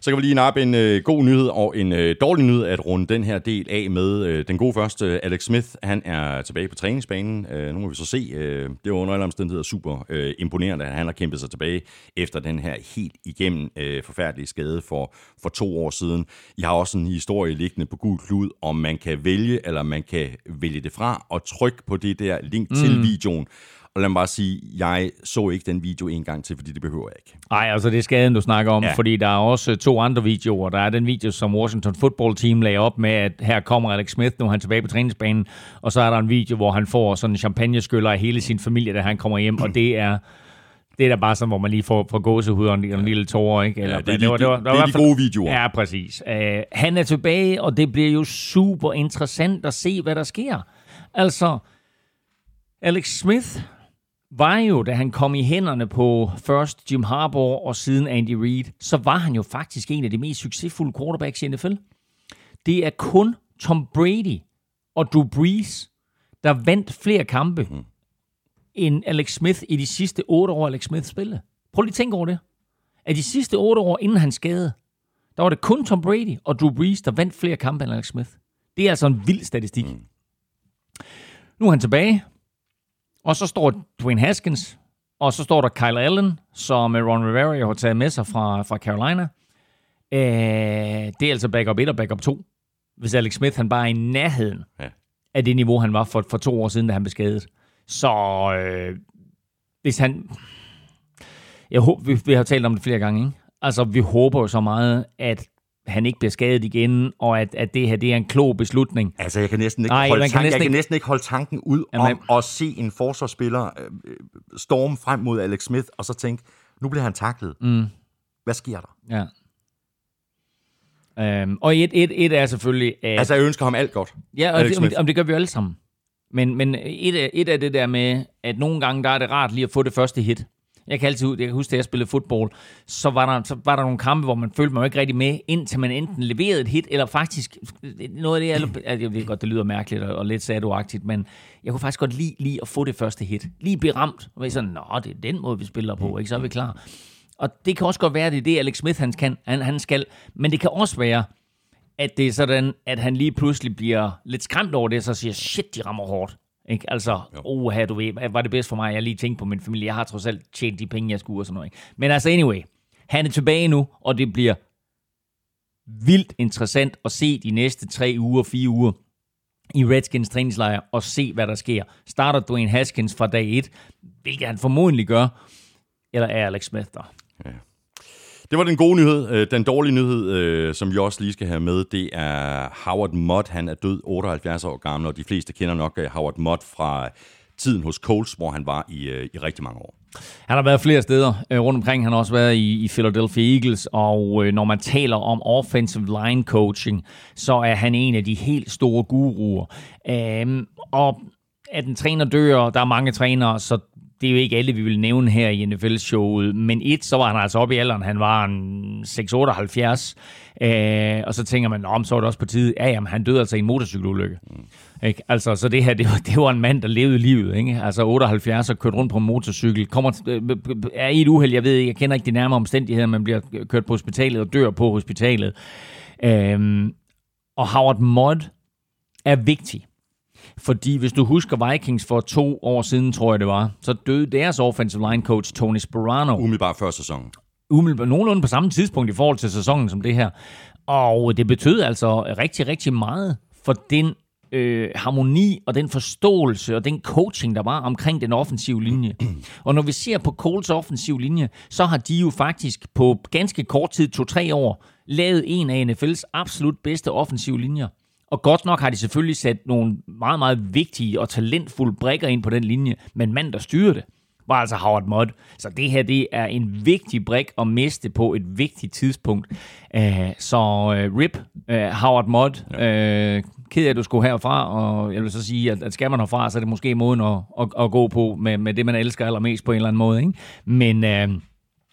Så kan vi lige nappe en øh, god nyhed og en øh, dårlig nyhed at runde den her del af med. Øh, den gode første, Alex Smith, han er tilbage på træningsbanen. Øh, nu må vi så se. Øh, det var under alle omstændigheder super øh, imponerende, at han har kæmpet sig tilbage efter den her helt igennem øh, forfærdelige skade for, for to år siden. I har også en historie liggende på gul klud, om man kan vælge, eller man kan vælge det fra og trykke på det der link mm. til videoen. Og lad mig bare sige, jeg så ikke den video en gang til, fordi det behøver jeg ikke. Nej, altså det er skaden, du snakker om, Ja. ja. fordi der er også to andre videoer. Der er den video, som Washington Football Team lagde op med, at her kommer Alex Smith, nu er han tilbage på træningsbanen, og så er der en video, hvor han får sådan en champagneskyller af hele sin familie, da han kommer hjem, og det er det er da bare sådan, hvor man lige får, får gåsehud og en, og en lille tårer, ikke? Ja, det er de- det- det er i de hvert fald- gode videoer. Ja, præcis. Uh, han er tilbage, og det bliver jo super interessant at se, hvad der sker. Altså, Alex Smith var jo, da han kom i hænderne på først Jim Harbaugh og siden Andy Reid, så var han jo faktisk en af de mest succesfulde quarterbacks i NFL. Det er kun Tom Brady og Drew Brees, der vandt flere kampe mm. end Alex Smith i de sidste otte år, Alex Smith spillede. Prøv lige at tænke over det. Af de sidste otte år inden han skade, der var det kun Tom Brady og Drew Brees, der vandt flere kampe end Alex Smith. Det er altså en vild statistik. Mm. Nu er han tilbage, og så står Dwayne Haskins, og så står der Kyle Allen, som øh, Ron Rivera har taget med sig fra, fra Carolina. Øh, det er altså backup 1 og backup 2. Hvis Alex Smith han bare er i nærheden Ja. af det niveau, han var for, for to år siden, da han blev skadet. Så øh, hvis han... Jeg håber, vi, vi har talt om det flere gange, ikke? Altså, vi håber jo så meget, at han ikke bliver skadet igen, og at, at det her det er en klog beslutning. Altså, jeg kan næsten ikke, Nej, holde, man kan tanken, næsten jeg kan ikke- næsten ikke holde tanken ud Jamen, om at se en forsvarsspiller øh, storme frem mod Alex Smith, og så tænke, nu bliver han taklet. Mm. Hvad sker der? Ja. Øhm, og et, et, et er selvfølgelig... At, Altså, jeg ønsker ham alt godt. ja, og Alex det, om, om det gør vi jo alle sammen. Men, men et, et er det der med, at nogle gange der er det rart lige at få det første hit. Jeg kan altid jeg kan huske, da jeg spillede fodbold, så var, der, så var der nogle kampe, hvor man følte mig jo ikke rigtig med, indtil man enten leverede et hit, eller faktisk noget af det, jeg, altså, jeg ved godt, det lyder mærkeligt og, og lidt sadoagtigt, men jeg kunne faktisk godt lide, lige at få det første hit. Lige blive ramt, og være sådan, nå, det er den måde, vi spiller på, ikke? så er vi klar. Og det kan også godt være, at det er det, Alex Smith han, kan, han, han skal, men det kan også være, at det er sådan, at han lige pludselig bliver lidt skræmt over det, og så siger, shit, de rammer hårdt. Ikke? Altså, oh, du ved, var det bedst for mig, jeg lige tænkte på min familie, jeg har trods alt tjent de penge, jeg skulle og sådan noget. Ikke? Men altså, anyway, han er tilbage nu, og det bliver vildt interessant at se de næste tre uger, fire uger i Redskins træningslejr og se, hvad der sker. Starter Dwayne Haskins fra dag 1, hvilket han formodentlig gør, eller er Alex Smith der? Det var den gode nyhed. Øh, den dårlige nyhed, øh, som vi også lige skal have med, det er Howard Mott. Han er død 78 år gammel, og de fleste kender nok øh, Howard Mott fra tiden hos Colts, hvor han var i, i rigtig mange år. Han har været flere steder øh, rundt omkring. Han har også været i, i Philadelphia Eagles, og øh, når man taler om offensive line coaching, så er han en af de helt store guruer. Øhm, og at en træner dør, der er mange trænere, så det er jo ikke alle, vi vil nævne her i NFL-showet. Men et, så var han altså oppe i alderen. Han var en 678. Øh, og så tænker man, om så er det også på tide. Ja, jamen, han døde altså i en motorcykelulykke. Mm. Ikke? Altså, så det her, det var, det var en mand, der levede livet. Ikke? Altså 78 og kørt rundt på en motorcykel. Kommer, øh, er i et uheld, jeg ved ikke, jeg kender ikke de nærmere omstændigheder, men bliver kørt på hospitalet og dør på hospitalet. Øhm, og Howard Mudd er vigtig. Fordi hvis du husker Vikings for to år siden, tror jeg det var, så døde deres offensive line coach Tony Sperano Umiddelbart før sæsonen. umiddelbart nogenlunde på samme tidspunkt i forhold til sæsonen som det her. Og det betød altså rigtig, rigtig meget for den øh, harmoni og den forståelse og den coaching, der var omkring den offensive linje. Og når vi ser på Coles offensiv linje, så har de jo faktisk på ganske kort tid, to-tre år, lavet en af NFL's absolut bedste offensive linjer. Og godt nok har de selvfølgelig sat nogle meget, meget vigtige og talentfulde brækker ind på den linje, men mand, der styrer det, var altså Howard Mudd. Så det her, det er en vigtig brik at miste på et vigtigt tidspunkt. Uh, så uh, RIP, uh, Howard Mudd. Ja. Uh, ked af, at du skulle herfra, og jeg vil så sige, at, at skal man herfra, så er det måske måden at, at, at gå på med, med det, man elsker allermest på en eller anden måde. Ikke? Men... Uh,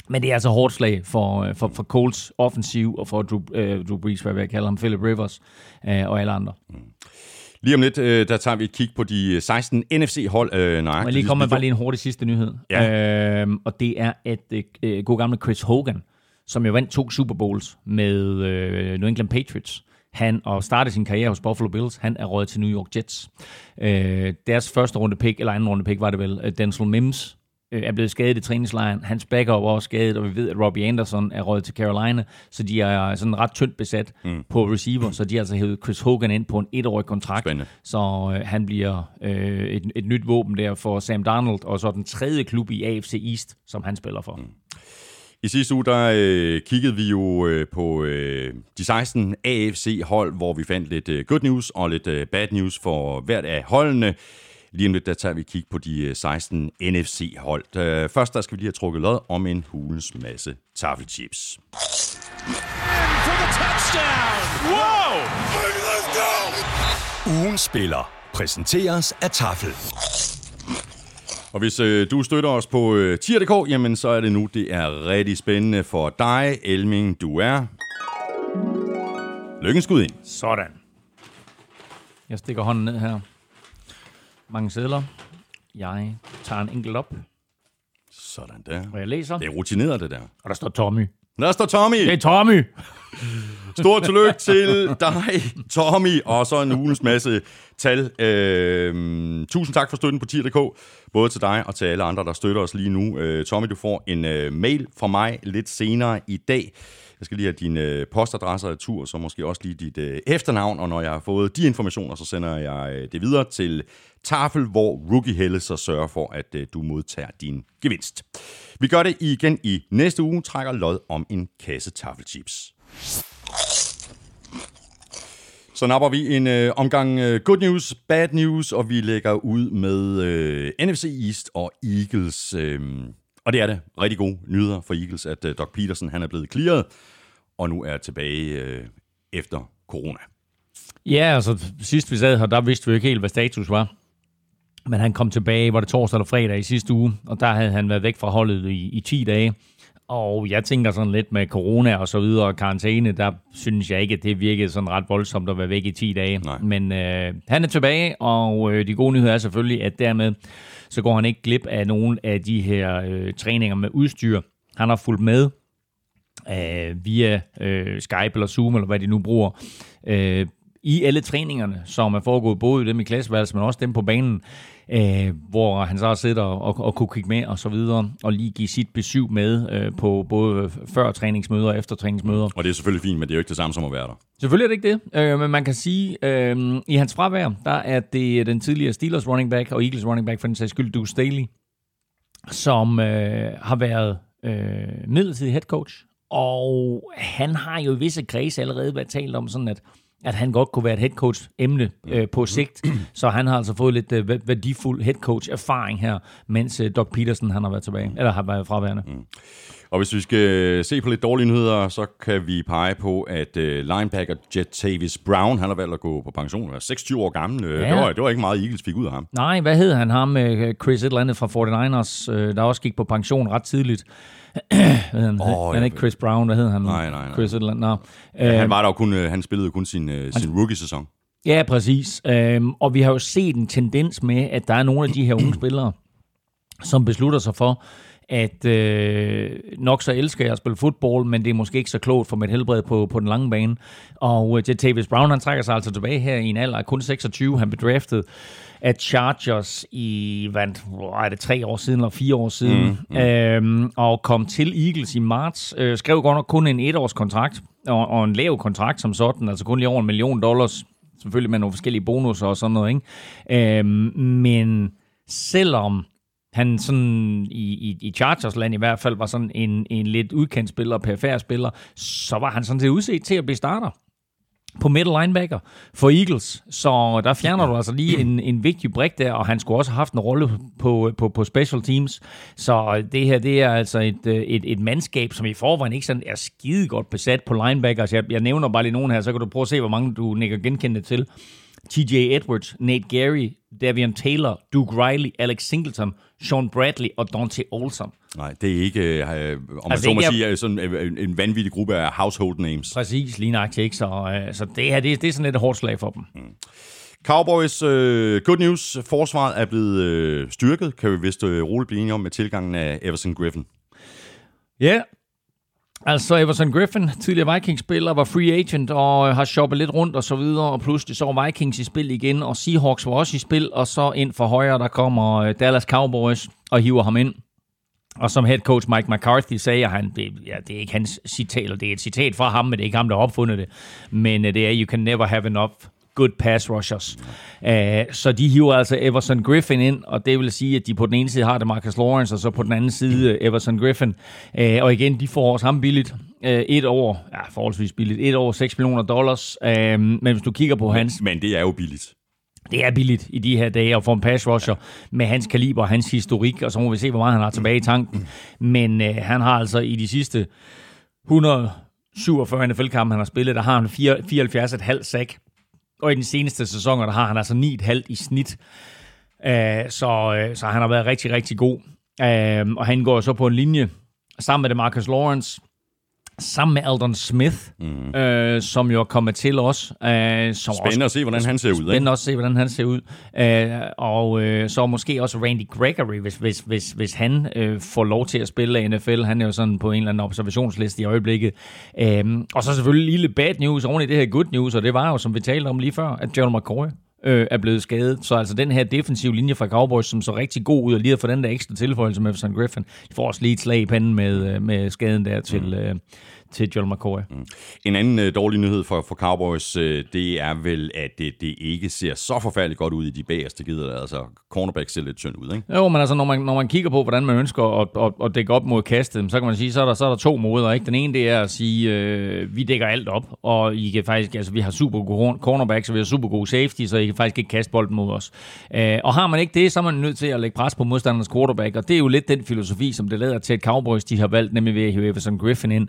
men det er altså hårdt slag for, for, for Colts offensiv og for Drew, uh, Drew Brees, hvad jeg kalder ham, Philip Rivers uh, og alle andre. Mm. Lige om lidt, øh, der tager vi et kig på de 16 NFC-hold. Øh, nej, jeg lige komme med bare lige en hurtig sidste nyhed. Ja. Øh, og det er, at øh, god gamle Chris Hogan, som jo vandt to Super Bowls med øh, New England Patriots, han og startede sin karriere hos Buffalo Bills. Han er råd til New York Jets. Øh, deres første runde pick, eller anden runde pick var det vel, øh, Denzel Mims, øh, er blevet skadet i træningslejren. Hans backup er også skadet, og vi ved, at Robbie Anderson er råd til Carolina, så de er sådan ret tyndt besat mm. på receiver, så de har altså hævet Chris Hogan ind på en etårig kontrakt, Spændende. så øh, han bliver øh, et, et nyt våben der for Sam Darnold, og så den tredje klub i AFC East, som han spiller for. Mm. I sidste uge, der øh, kiggede vi jo øh, på øh, de 16 AFC-hold, hvor vi fandt lidt øh, good news og lidt øh, bad news for hvert af holdene. Lige om lidt, der tager vi kig på de 16 øh, NFC-hold. Øh, først der skal vi lige have trukket lod om en hulens masse taffelchips. Wow! Ugen spiller præsenteres af Tafel. Og hvis øh, du støtter os på øh, tier.dk, jamen så er det nu, det er rigtig spændende for dig, Elming, du er. Lykkens skud ind. Sådan. Jeg stikker hånden ned her mange sædler. Jeg tager en enkelt op. Sådan der. Og jeg læser. Det er rutineret, det der. Og der står Tommy. Der står Tommy. Det er Tommy. Stort tillykke til dig, Tommy, og så en ugens masse tal. Øhm, tusind tak for støtten på tier.dk, både til dig og til alle andre, der støtter os lige nu. Øh, Tommy, du får en øh, mail fra mig lidt senere i dag jeg skal lige have din øh, postadresse og tur, så måske også lige dit øh, efternavn, og når jeg har fået de informationer, så sender jeg øh, det videre til Tafel, hvor Rookie Helle så sørger for, at øh, du modtager din gevinst. Vi gør det igen i næste uge, trækker lod om en kasse taffelchips. Så napper vi en øh, omgang øh, good news, bad news, og vi lægger ud med øh, NFC East og Eagles. Øh, og det er det rigtig gode nyheder for Eagles, at uh, Doc Peterson han er blevet clearet, og nu er tilbage uh, efter corona. Ja, altså sidst vi sad her, der vidste vi ikke helt, hvad status var. Men han kom tilbage, var det torsdag eller fredag i sidste uge, og der havde han været væk fra holdet i, i 10 dage. Og jeg tænker sådan lidt med corona og så videre, og karantæne, der synes jeg ikke, at det virkede sådan ret voldsomt at være væk i 10 dage. Nej. Men øh, han er tilbage, og øh, de gode nyheder er selvfølgelig, at dermed så går han ikke glip af nogle af de her øh, træninger med udstyr. Han har fulgt med øh, via øh, Skype eller Zoom, eller hvad de nu bruger, øh, i alle træningerne, som er foregået både dem i klasseværelset, men også dem på banen, øh, hvor han så sidder og, og kunne kigge med og så videre, og lige give sit besøg med øh, på både før træningsmøder og efter træningsmøder. Og det er selvfølgelig fint, men det er jo ikke det samme som at være der. Selvfølgelig er det ikke det, øh, men man kan sige, øh, i hans fravær, der er det den tidligere Steelers running back og Eagles running back for den sags skyld, Deuce Staley, som øh, har været øh, midlertidig head coach, og han har jo i visse kredse allerede været talt om sådan, at at han godt kunne være et head coach emne øh, på sigt. Så han har altså fået lidt øh, værdifuld head coach erfaring her, mens øh, Doc Peterson han har været tilbage, eller har været fraværende. Mm. Og hvis vi skal se på lidt dårlige nyheder, så kan vi pege på, at øh, linebacker Jet Tavis Brown, han har valgt at gå på pension. Han er 26 år gammel. Øh, ja. Det, var, det var ikke meget, Eagles fik ud af ham. Nej, hvad hed han? Ham med Chris et eller andet fra 49ers, der også gik på pension ret tidligt. hvad han? Oh, han er ikke Chris Brown, hvad hed han? Nej, nej, nej. Chris et eller andet. No. Ja, han, øhm, var der kun, han spillede kun sin, han, sin rookie-sæson. Ja, præcis. Øhm, og vi har jo set en tendens med, at der er nogle af de her unge spillere, som beslutter sig for, at øh, nok så elsker jeg at spille fodbold, men det er måske ikke så klogt for mit helbred på, på den lange bane. Og øh, Tavis Brown, han trækker sig altså tilbage her i en alder af kun 26. Han blev draftet af Chargers i, hvad er det, tre år siden eller fire år siden, mm, mm. Øhm, og kom til Eagles i marts. Øh, skrev godt nok kun en etårs kontrakt, og, og en lav kontrakt som sådan, altså kun lige over en million dollars, selvfølgelig med nogle forskellige bonusser og sådan noget, ikke? Øhm, men selvom han sådan i, i, i Chargers land i hvert fald var sådan en, en lidt udkendt spiller, perifær spiller, så var han sådan set udset til at blive starter på middle linebacker for Eagles. Så der fjerner du altså lige en, en vigtig brik der, og han skulle også have haft en rolle på, på, på special teams. Så det her, det er altså et, et, et mandskab, som i forvejen ikke sådan er skide godt besat på linebackers. Jeg, jeg nævner bare lige nogen her, så kan du prøve at se, hvor mange du nikker genkendte til. TJ Edwards, Nate Gary, Davion Taylor, Duke Riley, Alex Singleton, Sean Bradley og Dante Olson. Nej, det er ikke, øh, om altså, man så må er... sige, sådan en, en vanvittig gruppe af household names. Præcis, lige nøjagtigt, ikke? Så, øh, så det her, det, det er sådan lidt et hårdt slag for dem. Mm. Cowboys, uh, good news, forsvaret er blevet uh, styrket, kan vi vist uh, roligt blive enige om, med tilgangen af Everson Griffin. Ja, Altså Everson Griffin, tidligere Vikings-spiller, var free agent og øh, har shoppet lidt rundt og så videre, og pludselig så var Vikings i spil igen, og Seahawks var også i spil, og så ind for højre, der kommer øh, Dallas Cowboys og hiver ham ind. Og som head coach Mike McCarthy sagde, han, det, ja, det er ikke hans citat, eller det er et citat fra ham, men det er ikke ham, der har opfundet det. Men øh, det er, you can never have enough good pass rushers. Uh, så de hiver altså Everson Griffin ind, og det vil sige, at de på den ene side har det Marcus Lawrence, og så på den anden side uh, Everson Griffin. Uh, og igen, de får også ham billigt. Uh, et år, ja, forholdsvis billigt, et år 6 millioner dollars. Uh, men hvis du kigger på hans... Men det er jo billigt det er billigt i de her dage at få en pass rusher med hans kaliber og hans historik, og så må vi se, hvor meget han har tilbage i tanken. Men øh, han har altså i de sidste 147 NFL-kampe, han har spillet, der har han 74,5 sack. Og i den seneste sæson, der har han altså 9,5 i snit. Øh, så, øh, så han har været rigtig, rigtig god. Øh, og han går så på en linje sammen med det Marcus Lawrence, sammen med Aldon Smith, mm. øh, som jo er kommet til os. Øh, som spændende også, at se, hvordan han ser ud. Spændende ikke? at se, hvordan han ser ud. Øh, og øh, så måske også Randy Gregory, hvis, hvis, hvis, hvis han øh, får lov til at spille i NFL. Han er jo sådan på en eller anden observationsliste i øjeblikket. Øh, og så selvfølgelig lille bad news oven i det her good news, og det var jo, som vi talte om lige før, at John McCoy øh, er blevet skadet. Så altså den her defensive linje fra Cowboys, som så rigtig god ud, og lige at få den der ekstra tilføjelse med Everson Griffin, de får også lige et slag i panden med, øh, med skaden der til, mm. øh, til Joel McCoy. Mm. En anden øh, dårlig nyhed for, for Cowboys, øh, det er vel, at det, det ikke ser så forfærdeligt godt ud i de bagerste gider. Altså, cornerback ser lidt tynd ud, ikke? Jo, men altså, når man, når man kigger på, hvordan man ønsker at, at, at dække op mod kastet, så kan man sige, så er der, så er der to måder, ikke? Den ene, det er at sige, øh, vi dækker alt op, og I kan faktisk, altså, vi har super gode cornerbacks, og vi har super gode safety, så I kan faktisk ikke kaste bolden mod os. Øh, og har man ikke det, så er man nødt til at lægge pres på modstandernes quarterback, og det er jo lidt den filosofi, som det lader til, at Cowboys de har valgt, nemlig ved at hive Everson Griffin ind.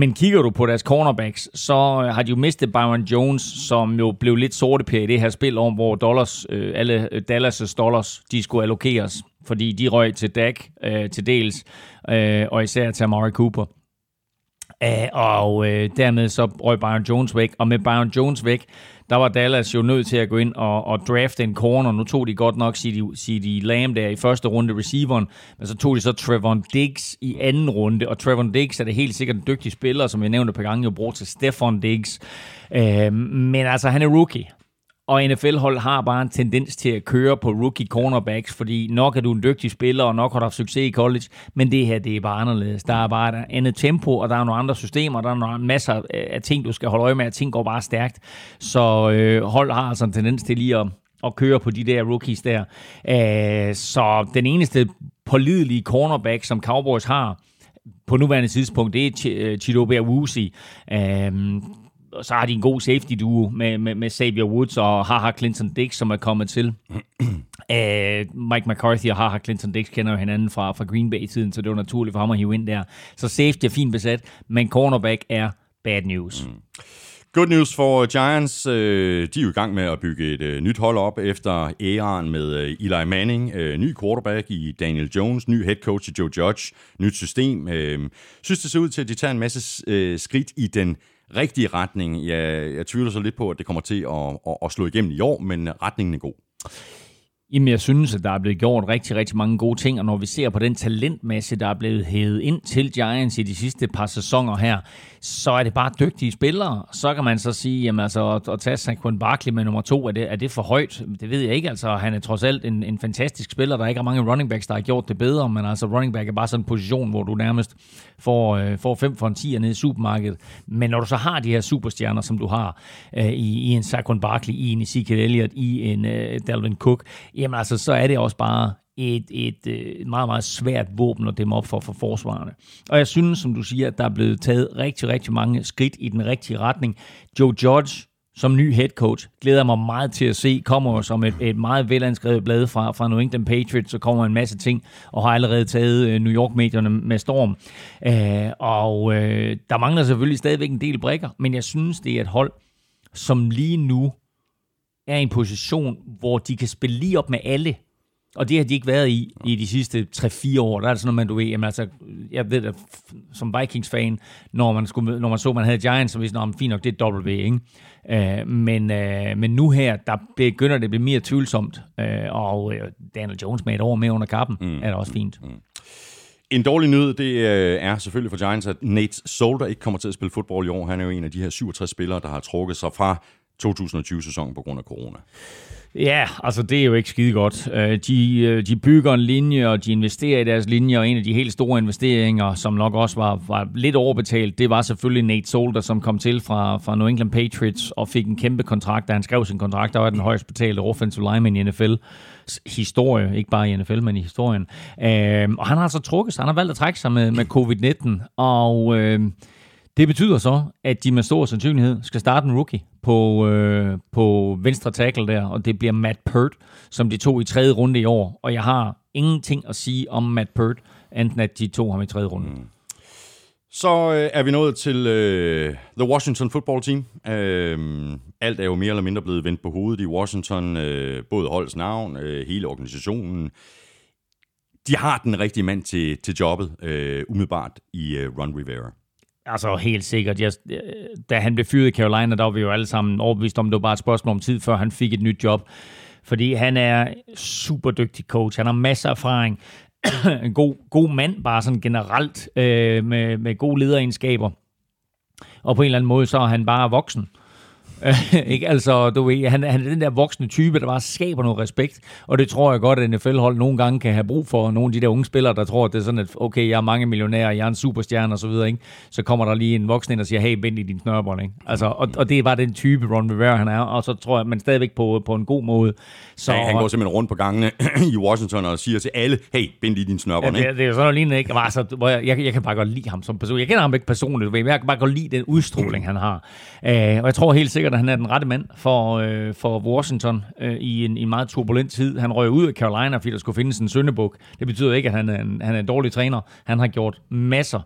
Men kigger du på deres cornerbacks, så øh, har de jo mistet Byron Jones, som jo blev lidt sorte i det her spil om, hvor dollars, øh, alle øh, Dallas' dollars, de skulle allokeres, fordi de røg til Dak øh, til dels, øh, og især til Amari Cooper. Uh, og øh, dermed så røg Byron Jones væk, og med Byron Jones væk, der var Dallas jo nødt til at gå ind og, og drafte en corner. Nu tog de godt nok CD Lamb der i første runde receiveren, men så tog de så Trevon Diggs i anden runde, og Trevon Diggs er det helt sikkert en dygtig spiller, som jeg nævnte på gange, jo bruger til Stefan Diggs. Øh, men altså, han er rookie, og NFL-hold har bare en tendens til at køre på rookie cornerbacks, fordi nok er du en dygtig spiller, og nok har du haft succes i college, men det her, det er bare anderledes. Der er bare et andet tempo, og der er nogle andre systemer, der er nogle masser af ting, du skal holde øje med, at ting går bare stærkt. Så øh, hold har altså en tendens til lige at, at køre på de der rookies der. Æh, så den eneste pålidelige cornerback, som Cowboys har, på nuværende tidspunkt, det er øh, Chidobe Awuzi øh, og så har de en god safety duo med, med, med Xavier Woods og Haha Clinton Dix, som er kommet til. Æh, øh, Mike McCarthy og Haha Clinton Dix kender jo hinanden fra, fra Green Bay-tiden, så det var naturligt for ham at hive ind der. Så safety er fint besat, men cornerback er bad news. Mm. Good news for øh, Giants. Øh, de er jo i gang med at bygge et nyt hold op efter æraen med Eli Manning, ny quarterback i Daniel Jones, ny head coach i Joe Judge, nyt system. Synes det ser ud til, at de tager en masse skridt i den rigtige retning. Jeg, jeg tvivler så lidt på, at det kommer til at, at, at slå igennem i år, men retningen er god. Jamen, jeg synes, at der er blevet gjort rigtig, rigtig mange gode ting, og når vi ser på den talentmasse, der er blevet hævet ind til Giants i de sidste par sæsoner her, så er det bare dygtige spillere. Så kan man så sige, jamen altså, at, at tage Saquon Barkley med nummer to, er det, er det for højt? Det ved jeg ikke. Altså, han er trods alt en, en fantastisk spiller. Der er ikke mange running backs, der har gjort det bedre, men altså, running back er bare sådan en position, hvor du nærmest får, øh, får fem for en 10 nede i supermarkedet. Men når du så har de her superstjerner, som du har øh, i, i en Saquon Barkley, i en Ezekiel Elliott, i en øh, Dalvin Cook, jamen altså, så er det også bare et, et, øh, et meget, meget svært våben at dem op for for forsvarerne. Og jeg synes, som du siger, at der er blevet taget rigtig, rigtig mange skridt i den rigtige retning. Joe Judge som ny head coach. Glæder mig meget til at se. Kommer som et, et meget velanskrevet blad fra, fra New England Patriots, så kommer en masse ting, og har allerede taget øh, New York-medierne med storm. Øh, og øh, der mangler selvfølgelig stadigvæk en del brækker, men jeg synes, det er et hold, som lige nu er i en position, hvor de kan spille lige op med alle og det har de ikke været i i de sidste 3-4 år. Der er det sådan noget, man du ved, jamen altså, jeg ved det, som Vikings-fan, når man, skulle, når man så, man havde Giants, så vidste man, fint nok, det er W, ikke? Uh, men, uh, men nu her, der begynder det at blive mere tvivlsomt, uh, og uh, Daniel Jones med et år med under kappen, mm. er det også fint. Mm. En dårlig nyhed, det er selvfølgelig for Giants, at Nate Solder ikke kommer til at spille fodbold i år. Han er jo en af de her 67 spillere, der har trukket sig fra 2020-sæsonen på grund af corona. Ja, altså det er jo ikke skide godt. Øh, de, øh, de bygger en linje, og de investerer i deres linje, og en af de helt store investeringer, som nok også var, var lidt overbetalt, det var selvfølgelig Nate Solder, som kom til fra, fra New England Patriots og fik en kæmpe kontrakt. Da han skrev sin kontrakt, der var den højst betalte offensive lineman i NFL historie, ikke bare i NFL, men i historien. Øh, og han har altså trukket sig, han har valgt at trække sig med, med covid-19, og øh, det betyder så, at de med stor sandsynlighed skal starte en rookie på, øh, på venstre tackle der, og det bliver Matt Pert, som de to i tredje runde i år. Og jeg har ingenting at sige om Matt Pert, enten at de to ham i tredje runde. Mm. Så øh, er vi nået til øh, The Washington Football Team. Øh, alt er jo mere eller mindre blevet vendt på hovedet i Washington. Øh, både holdets navn, øh, hele organisationen. De har den rigtige mand til, til jobbet, øh, umiddelbart, i øh, Ron Rivera. Altså helt sikkert. Jeg, da han blev fyret i Carolina, der var vi jo alle sammen overbevist om, det var bare et spørgsmål om tid, før han fik et nyt job. Fordi han er super dygtig coach. Han har masser af erfaring. en god, god mand, bare sådan generelt, øh, med, med gode lederegenskaber. Og på en eller anden måde, så er han bare voksen. ikke? Altså, du ved, han, han er den der voksne type, der bare skaber noget respekt, og det tror jeg godt, at NFL-hold nogle gange kan have brug for. Nogle af de der unge spillere, der tror, at det er sådan, at okay, jeg er mange millionærer, jeg er en superstjerne osv., så, ikke? så kommer der lige en voksen ind og siger, hey, bend i din snørbånd. Ikke? Altså, og, og, det er bare den type, Ron Rivera han er, og så tror jeg, man stadigvæk på, på en god måde. Så, ja, han går simpelthen rundt på gangene i Washington og siger til alle, hey, bind i din snørbånd. Ja, det, det, er sådan noget ikke? Altså, hvor jeg, jeg, jeg, kan bare godt lide ham som person. Jeg kender ham ikke personligt, men jeg kan bare godt lide den udstråling, han har. Uh, og jeg tror helt sikkert, at han er den rette mand for, øh, for Washington øh, i, en, i en meget turbulent tid. Han røg ud af Carolina, fordi der skulle findes en søndebuk. Det betyder ikke, at han er, en, han er en dårlig træner. Han har gjort masser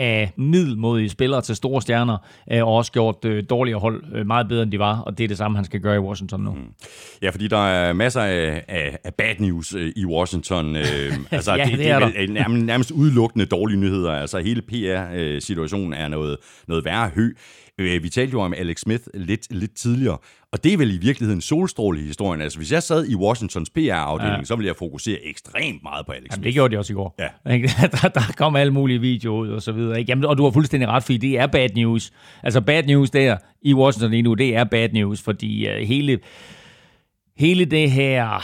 af middelmodige spillere til store stjerner, øh, og også gjort øh, dårligere hold øh, meget bedre, end de var, og det er det samme, han skal gøre i Washington nu. Mm. Ja, fordi der er masser af, af, af bad news øh, i Washington. Øh, altså, ja, det, det, er, det er nærmest, nærmest udelukkende dårlige nyheder. Altså, hele PR-situationen er noget, noget værre hø. Øh, vi talte jo om Alex Smith lidt, lidt tidligere, og det er vel i virkeligheden solstråle i historien. Altså, hvis jeg sad i Washingtons PR-afdeling, ja. så ville jeg fokusere ekstremt meget på Alex Smith. Jamen, det gjorde de også i går. Ja. der, der kom alle mulige videoer ud og så videre. Ikke? Jamen, og du har fuldstændig ret, fordi det er bad news. Altså, bad news der i Washington lige nu, det er bad news, fordi uh, hele, hele det her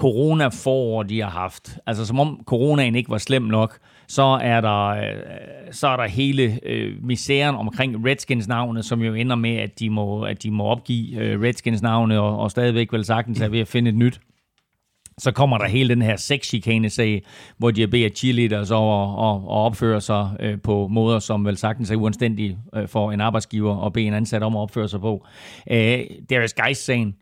corona-forår, de har haft, altså som om coronaen ikke var slem nok, så er der, øh, så er der hele øh, misæren omkring Redskins navne, som jo ender med, at de må, at de må opgive øh, Redskins navne, og, og stadigvæk vel sagtens er ved at finde et nyt. Så kommer der hele den her sexchikane-sag, hvor de har bedt cheerleaders over og, og opføre sig øh, på måder, som vel sagtens er uanstændige øh, for en arbejdsgiver og bede en ansat om at opføre sig på. Øh, Darius Geis-sagen,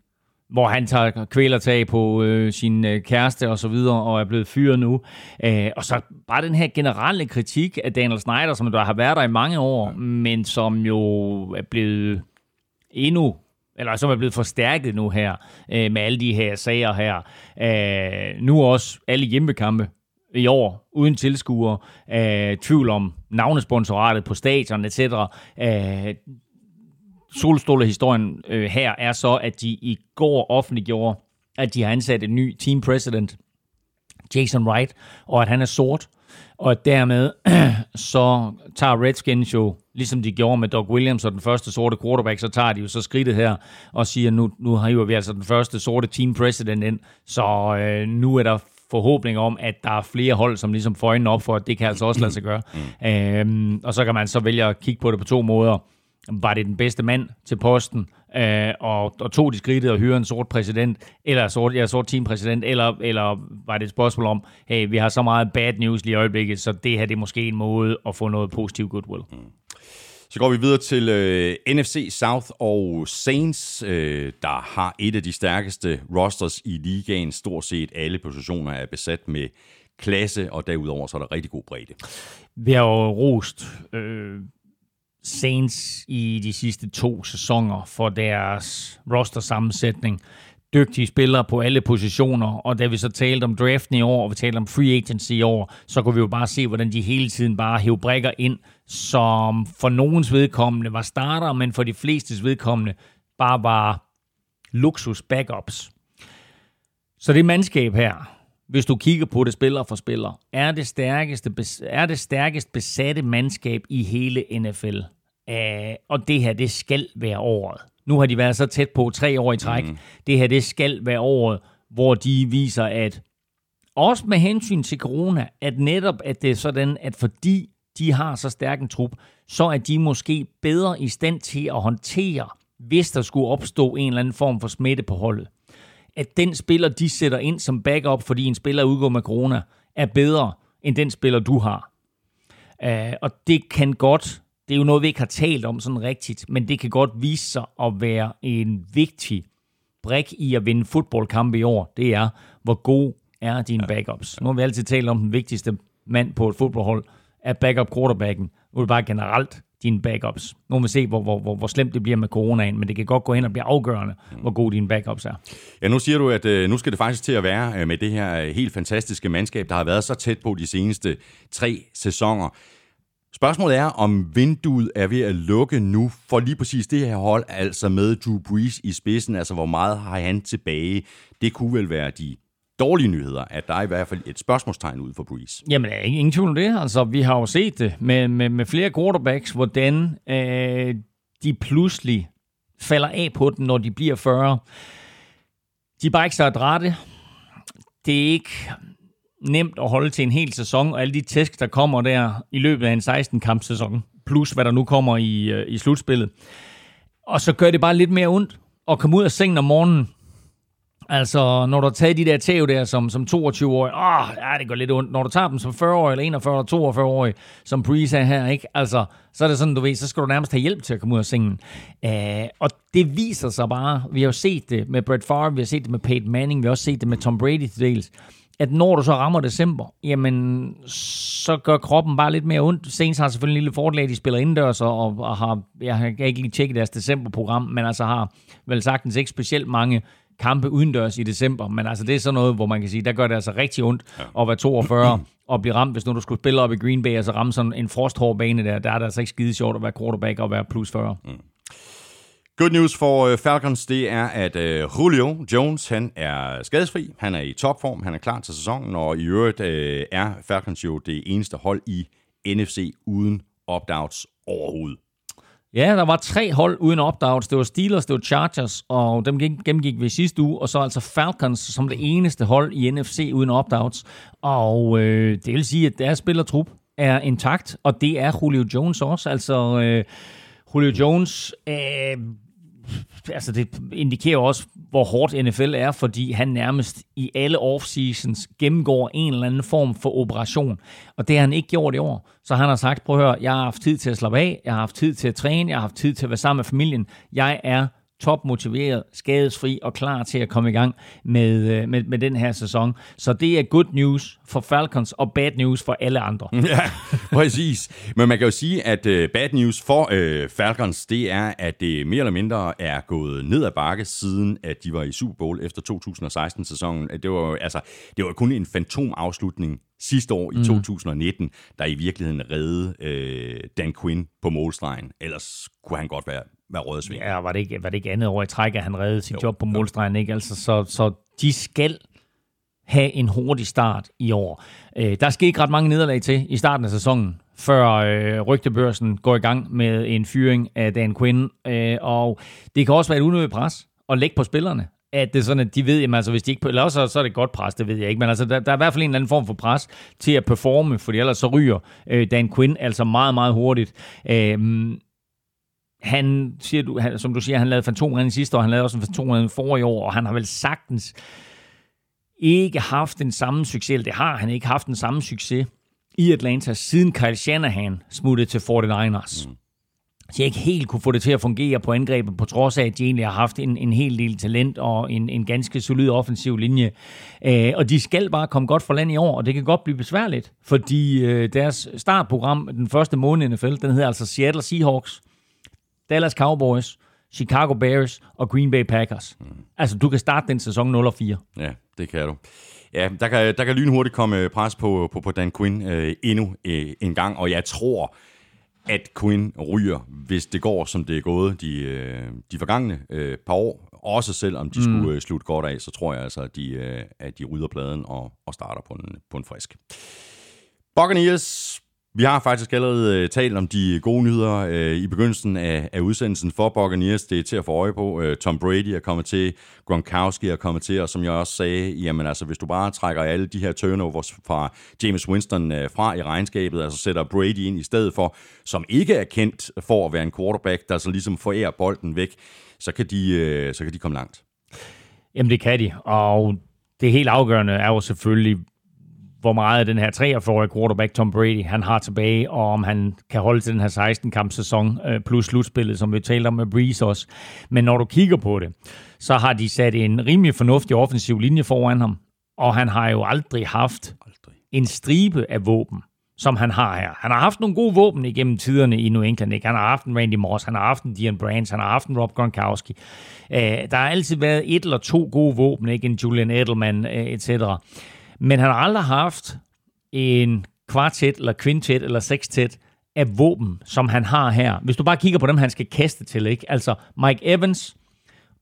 hvor han tager kvælertag på øh, sin øh, kæreste og så videre, og er blevet fyret nu. Æh, og så bare den her generelle kritik af Daniel Snyder, som der har været der i mange år, men som jo er blevet endnu eller som er blevet forstærket nu her, øh, med alle de her sager her. Æh, nu også alle hjemmekampe i år, uden tilskuere, øh, tvivl om navnesponsoratet på stadion, etc. Øh, solstrålehistorien øh, her er så, at de i går offentliggjorde, at de har ansat en ny team president, Jason Wright, og at han er sort. Og dermed så tager Redskins jo, ligesom de gjorde med Doug Williams og den første sorte quarterback, så tager de jo så skridtet her og siger, nu, nu har jo vi altså den første sorte team president ind, så øh, nu er der forhåbning om, at der er flere hold, som ligesom får øjnene op for, at det kan altså også lade sig gøre. Mm. Øhm, og så kan man så vælge at kigge på det på to måder var det den bedste mand til posten, øh, og, og tog de skridtet og hyrede en sort præsident, eller sort, ja, sort teampræsident, eller, eller var det et spørgsmål om, hey, vi har så meget bad news lige i øjeblikket, så det her det er måske en måde at få noget positiv goodwill. Mm. Så går vi videre til øh, NFC South og Saints, øh, der har et af de stærkeste rosters i ligaen. Stort set alle positioner er besat med klasse, og derudover så er der rigtig god bredde. Vi har jo rost øh, Saints i de sidste to sæsoner for deres roster-sammensætning. Dygtige spillere på alle positioner, og da vi så talte om draften i år, og vi talte om free agency i år, så kunne vi jo bare se, hvordan de hele tiden bare hæv brækker ind, som for nogens vedkommende var starter, men for de flestes vedkommende bare var luksus backups. Så det mandskab her, hvis du kigger på det spiller for spiller, er det stærkeste, er det stærkest besatte mandskab i hele NFL. Uh, og det her, det skal være året. Nu har de været så tæt på tre år i træk. Mm. Det her, det skal være året, hvor de viser, at også med hensyn til corona, at netop at det er sådan, at fordi de har så stærk en trup, så er de måske bedre i stand til at håndtere, hvis der skulle opstå en eller anden form for smitte på holdet. At den spiller, de sætter ind som backup, fordi en spiller udgår med corona, er bedre end den spiller, du har. Uh, og det kan godt det er jo noget, vi ikke har talt om sådan rigtigt, men det kan godt vise sig at være en vigtig brik i at vinde fodboldkampe i år. Det er, hvor god er dine backups. Nu har vi altid talt om den vigtigste mand på et fodboldhold, er backup quarterbacken. Nu er det bare generelt dine backups. Nu må vi se, hvor, hvor, hvor, hvor slemt det bliver med coronaen, men det kan godt gå hen og blive afgørende, mm. hvor gode dine backups er. Ja, nu siger du, at øh, nu skal det faktisk til at være øh, med det her øh, helt fantastiske mandskab, der har været så tæt på de seneste tre sæsoner. Spørgsmålet er, om vinduet er ved at lukke nu for lige præcis det her hold, altså med Drew Brees i spidsen. Altså, hvor meget har han tilbage? Det kunne vel være de dårlige nyheder, at der er i hvert fald et spørgsmålstegn ud for Brees. Jamen, der er ingen tvivl om det. Altså, vi har jo set det med, med, med flere quarterbacks, hvordan øh, de pludselig falder af på den, når de bliver 40. De er bare ikke så adrette. Det er ikke nemt at holde til en hel sæson, og alle de tæsk, der kommer der i løbet af en 16-kampsæson, plus hvad der nu kommer i, øh, i slutspillet. Og så gør det bare lidt mere ondt at komme ud af sengen om morgenen. Altså, når du tager de der tæv der som, som 22-årig, åh, ja, det går lidt ondt. Når du tager dem som 40-årig, eller 41 eller 42-årig, som Breeze er her, ikke? Altså, så er det sådan, du ved, så skal du nærmest have hjælp til at komme ud af sengen. Uh, og det viser sig bare, vi har jo set det med Brett Favre, vi har set det med Peyton Manning, vi har også set det med Tom Brady til dels, at når du så rammer december, jamen, så gør kroppen bare lidt mere ondt. Saints har selvfølgelig en lille fordel at de spiller indendørs, og, og har, jeg har ikke lige tjekket deres decemberprogram, men altså har vel sagtens ikke specielt mange kampe udendørs i december, men altså det er sådan noget, hvor man kan sige, der gør det altså rigtig ondt ja. at være 42 og blive ramt, hvis nu du skulle spille op i Green Bay, altså ramme sådan en frosthård bane der, der er det altså ikke skide sjovt at være quarterback og være plus 40. Mm. Good news for øh, Falcons, det er, at øh, Julio Jones, han er skadesfri, han er i topform, han er klar til sæsonen, og i øvrigt øh, er Falcons jo det eneste hold i NFC uden opt-outs overhovedet. Ja, der var tre hold uden opt-outs. Det var Steelers, det var Chargers, og dem gennemgik vi sidste uge, og så altså Falcons som det eneste hold i NFC uden opt-outs. Og øh, det vil sige, at deres spillertrup er intakt, og det er Julio Jones også. Altså, øh, Julio Jones øh, altså det indikerer også, hvor hårdt NFL er, fordi han nærmest i alle off-seasons gennemgår en eller anden form for operation. Og det har han ikke gjort i år. Så han har sagt, prøv at høre, jeg har haft tid til at slappe af, jeg har haft tid til at træne, jeg har haft tid til at være sammen med familien. Jeg er topmotiveret, skadesfri og klar til at komme i gang med, øh, med, med den her sæson. Så det er good news for Falcons og bad news for alle andre. Ja, præcis. Men man kan jo sige, at øh, bad news for øh, Falcons, det er, at det mere eller mindre er gået ned ad bakke, siden at de var i Super Bowl efter 2016-sæsonen. Det var, altså, det var kun en fantomafslutning sidste år i mm. 2019, der i virkeligheden redde øh, Dan Quinn på målstregen. Ellers kunne han godt være, være rødsving. Ja, var det, ikke, var det ikke andet år i træk, at han reddede sit jo, job på målstregen? Ikke? Altså, så, så de skal have en hurtig start i år. Øh, der skal ikke ret mange nederlag til i starten af sæsonen, før øh, rygtebørsen går i gang med en fyring af Dan Quinn. Øh, og det kan også være et unødigt pres at lægge på spillerne at det er sådan, at de ved, jamen, altså, hvis de ikke, eller også så er det godt pres, det ved jeg ikke, men altså, der, der er i hvert fald en eller anden form for pres til at performe, fordi ellers så ryger øh, Dan Quinn altså meget, meget hurtigt. Øh, han, siger du, han, som du siger, han lavede fantomredning sidste år, han lavede også en fantomredning for i år, og han har vel sagtens ikke haft den samme succes, eller det har han ikke haft den samme succes i Atlanta, siden Kyle Shanahan smuttede til 49ers. Mm så jeg ikke helt kunne få det til at fungere på angrebet, på trods af, at de egentlig har haft en, en hel del talent og en, en ganske solid offensiv linje. Øh, og de skal bare komme godt for land i år, og det kan godt blive besværligt, fordi øh, deres startprogram den første måned i NFL, den hedder altså Seattle Seahawks, Dallas Cowboys, Chicago Bears og Green Bay Packers. Mm. Altså, du kan starte den sæson 0-4. Ja, det kan du. Ja, der kan, der kan lynhurtigt komme pres på, på, på Dan Quinn øh, endnu øh, en gang, og jeg tror, at Quinn ryger, hvis det går, som det er gået de, øh, de forgangne øh, par år. Også selvom de mm. skulle øh, slutte godt af, så tror jeg altså, at de, øh, at de rydder pladen og, og starter på en, på en frisk. Buccaneers vi har faktisk allerede øh, talt om de gode nyheder øh, i begyndelsen af, af udsendelsen for Buccaneers. Det er til at få øje på. Øh, Tom Brady er kommet til, Gronkowski er kommet til, og som jeg også sagde, jamen altså, hvis du bare trækker alle de her turnovers fra James Winston øh, fra i regnskabet, altså sætter Brady ind i stedet for, som ikke er kendt for at være en quarterback, der så ligesom forærer bolden væk, så kan de, øh, så kan de komme langt. Jamen det kan de, og det helt afgørende er jo selvfølgelig, hvor meget den her 43-årige quarterback Tom Brady han har tilbage, og om han kan holde til den her 16-kamp sæson øh, plus slutspillet, som vi talte om med Breeze også. Men når du kigger på det, så har de sat en rimelig fornuftig offensiv linje foran ham, og han har jo aldrig haft aldrig. en stribe af våben som han har her. Han har haft nogle gode våben igennem tiderne i New England. Ikke? Han har haft en Randy Moss, han har haft en Dion Brands, han har haft en Rob Gronkowski. Uh, der har altid været et eller to gode våben, ikke? en Julian Edelman, uh, etc. Men han har aldrig haft en kvartet, eller kvintet, eller sextet af våben, som han har her. Hvis du bare kigger på dem, han skal kaste til, ikke? Altså Mike Evans,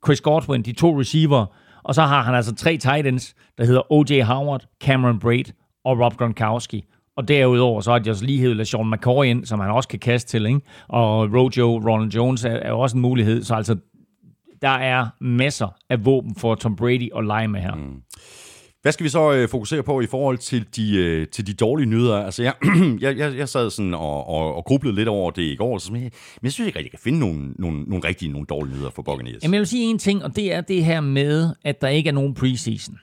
Chris Godwin, de to receiver, og så har han altså tre tight ends, der hedder O.J. Howard, Cameron Braid og Rob Gronkowski. Og derudover så har de også lige hævet Sean McCoy ind, som han også kan kaste til, ikke? Og Rojo, Ronald Jones er, er også en mulighed. Så altså, der er masser af våben for Tom Brady at lege med her. Mm. Hvad skal vi så øh, fokusere på i forhold til de, øh, til de dårlige nyheder? Altså, jeg, jeg, jeg, jeg sad sådan og, og, og grublede lidt over det i går, så, men, jeg, men jeg synes ikke rigtig, jeg kan finde nogle, nogle, nogle rigtige, nogle dårlige nyheder for Buccaneers. Jamen, jeg vil sige en ting, og det er det her med, at der ikke er nogen preseason.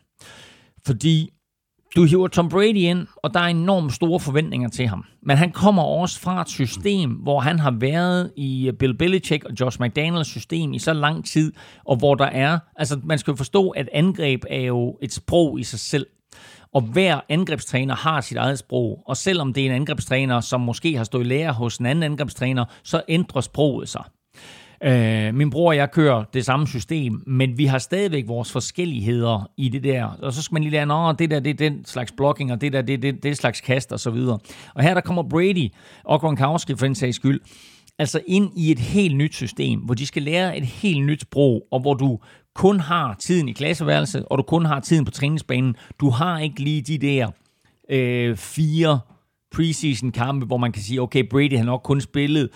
Fordi du hiver Tom Brady ind, og der er enormt store forventninger til ham. Men han kommer også fra et system, hvor han har været i øh, Bill Belichick og Josh McDaniels system i så lang tid, og hvor der er, altså man skal jo forstå, at angreb er jo et sprog i sig selv. Og hver angrebstræner har sit eget sprog. Og selvom det er en angrebstræner, som måske har stået i lære hos en anden angrebstræner, så ændrer sproget sig. Øh, min bror og jeg kører det samme system, men vi har stadigvæk vores forskelligheder i det der. Og så skal man lige lære, at det der det er den slags blocking, og det der det er det, det slags kast og så videre. Og her der kommer Brady og Gronkowski for den sags skyld, altså ind i et helt nyt system, hvor de skal lære et helt nyt sprog, og hvor du kun har tiden i klasseværelset, og du kun har tiden på træningsbanen. Du har ikke lige de der øh, fire preseason kampe, hvor man kan sige, okay, Brady har nok kun spillet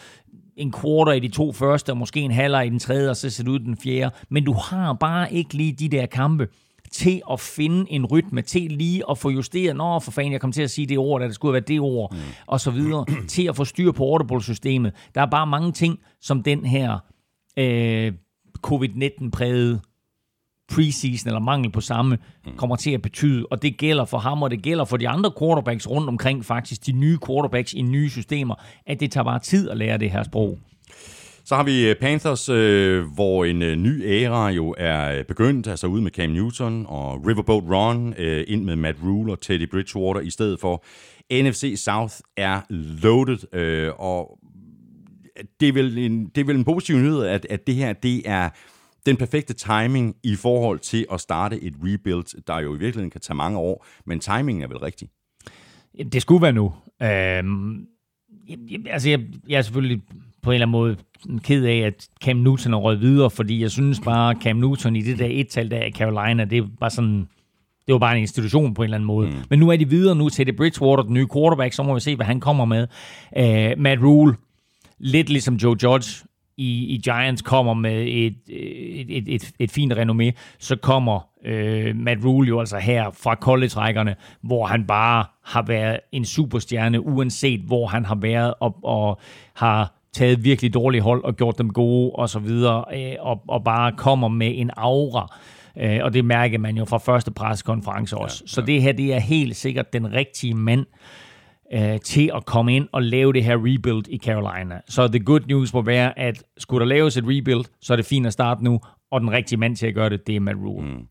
en quarter i de to første, og måske en halvleg i den tredje, og så ser det ud den fjerde. Men du har bare ikke lige de der kampe til at finde en rytme, til lige at få justeret, nå for fanden, jeg kom til at sige det ord, da det skulle være det ord, mm. og så videre, til at få styr på audible-systemet. Der er bare mange ting, som den her øh, covid-19-prægede preseason eller mangel på samme mm. kommer til at betyde, og det gælder for ham, og det gælder for de andre quarterbacks rundt omkring, faktisk de nye quarterbacks i nye systemer, at det tager bare tid at lære det her sprog. Så har vi øh, Panthers, øh, hvor en øh, ny æra jo er begyndt, altså ud med Cam Newton og Riverboat Ron, øh, ind med Matt Rule og Teddy Bridgewater i stedet for. NFC South er loaded, øh, og det er, vel en, det er vel en positiv nyhed, at, at det her det er den perfekte timing i forhold til at starte et rebuild, der jo i virkeligheden kan tage mange år, men timingen er vel rigtig? Det skulle være nu. Øhm, altså, jeg, jeg er selvfølgelig på en eller anden måde ked af, at Cam Newton er røget videre, fordi jeg synes bare, at Cam Newton i det der et-tal der i Carolina, det bare sådan... Det var bare en institution på en eller anden måde. Mm. Men nu er de videre nu til det Bridgewater, den nye quarterback, så må vi se, hvad han kommer med. Uh, Matt Rule, lidt ligesom Joe Judge, i, i Giants kommer med et, et, et, et, et fint renommé, så kommer øh, Matt Rule jo altså her fra college-rækkerne, hvor han bare har været en superstjerne, uanset hvor han har været, og, og har taget virkelig dårlige hold og gjort dem gode og så videre, øh, og, og bare kommer med en aura, øh, og det mærker man jo fra første pressekonference også. Ja, ja. Så det her, det er helt sikkert den rigtige mand, øh, Øh, til at komme ind og lave det her rebuild i Carolina. Så the good news må være, at skulle der laves et rebuild, så er det fint at starte nu, og den rigtige mand til at gøre det, det er Matt Rule. Mm.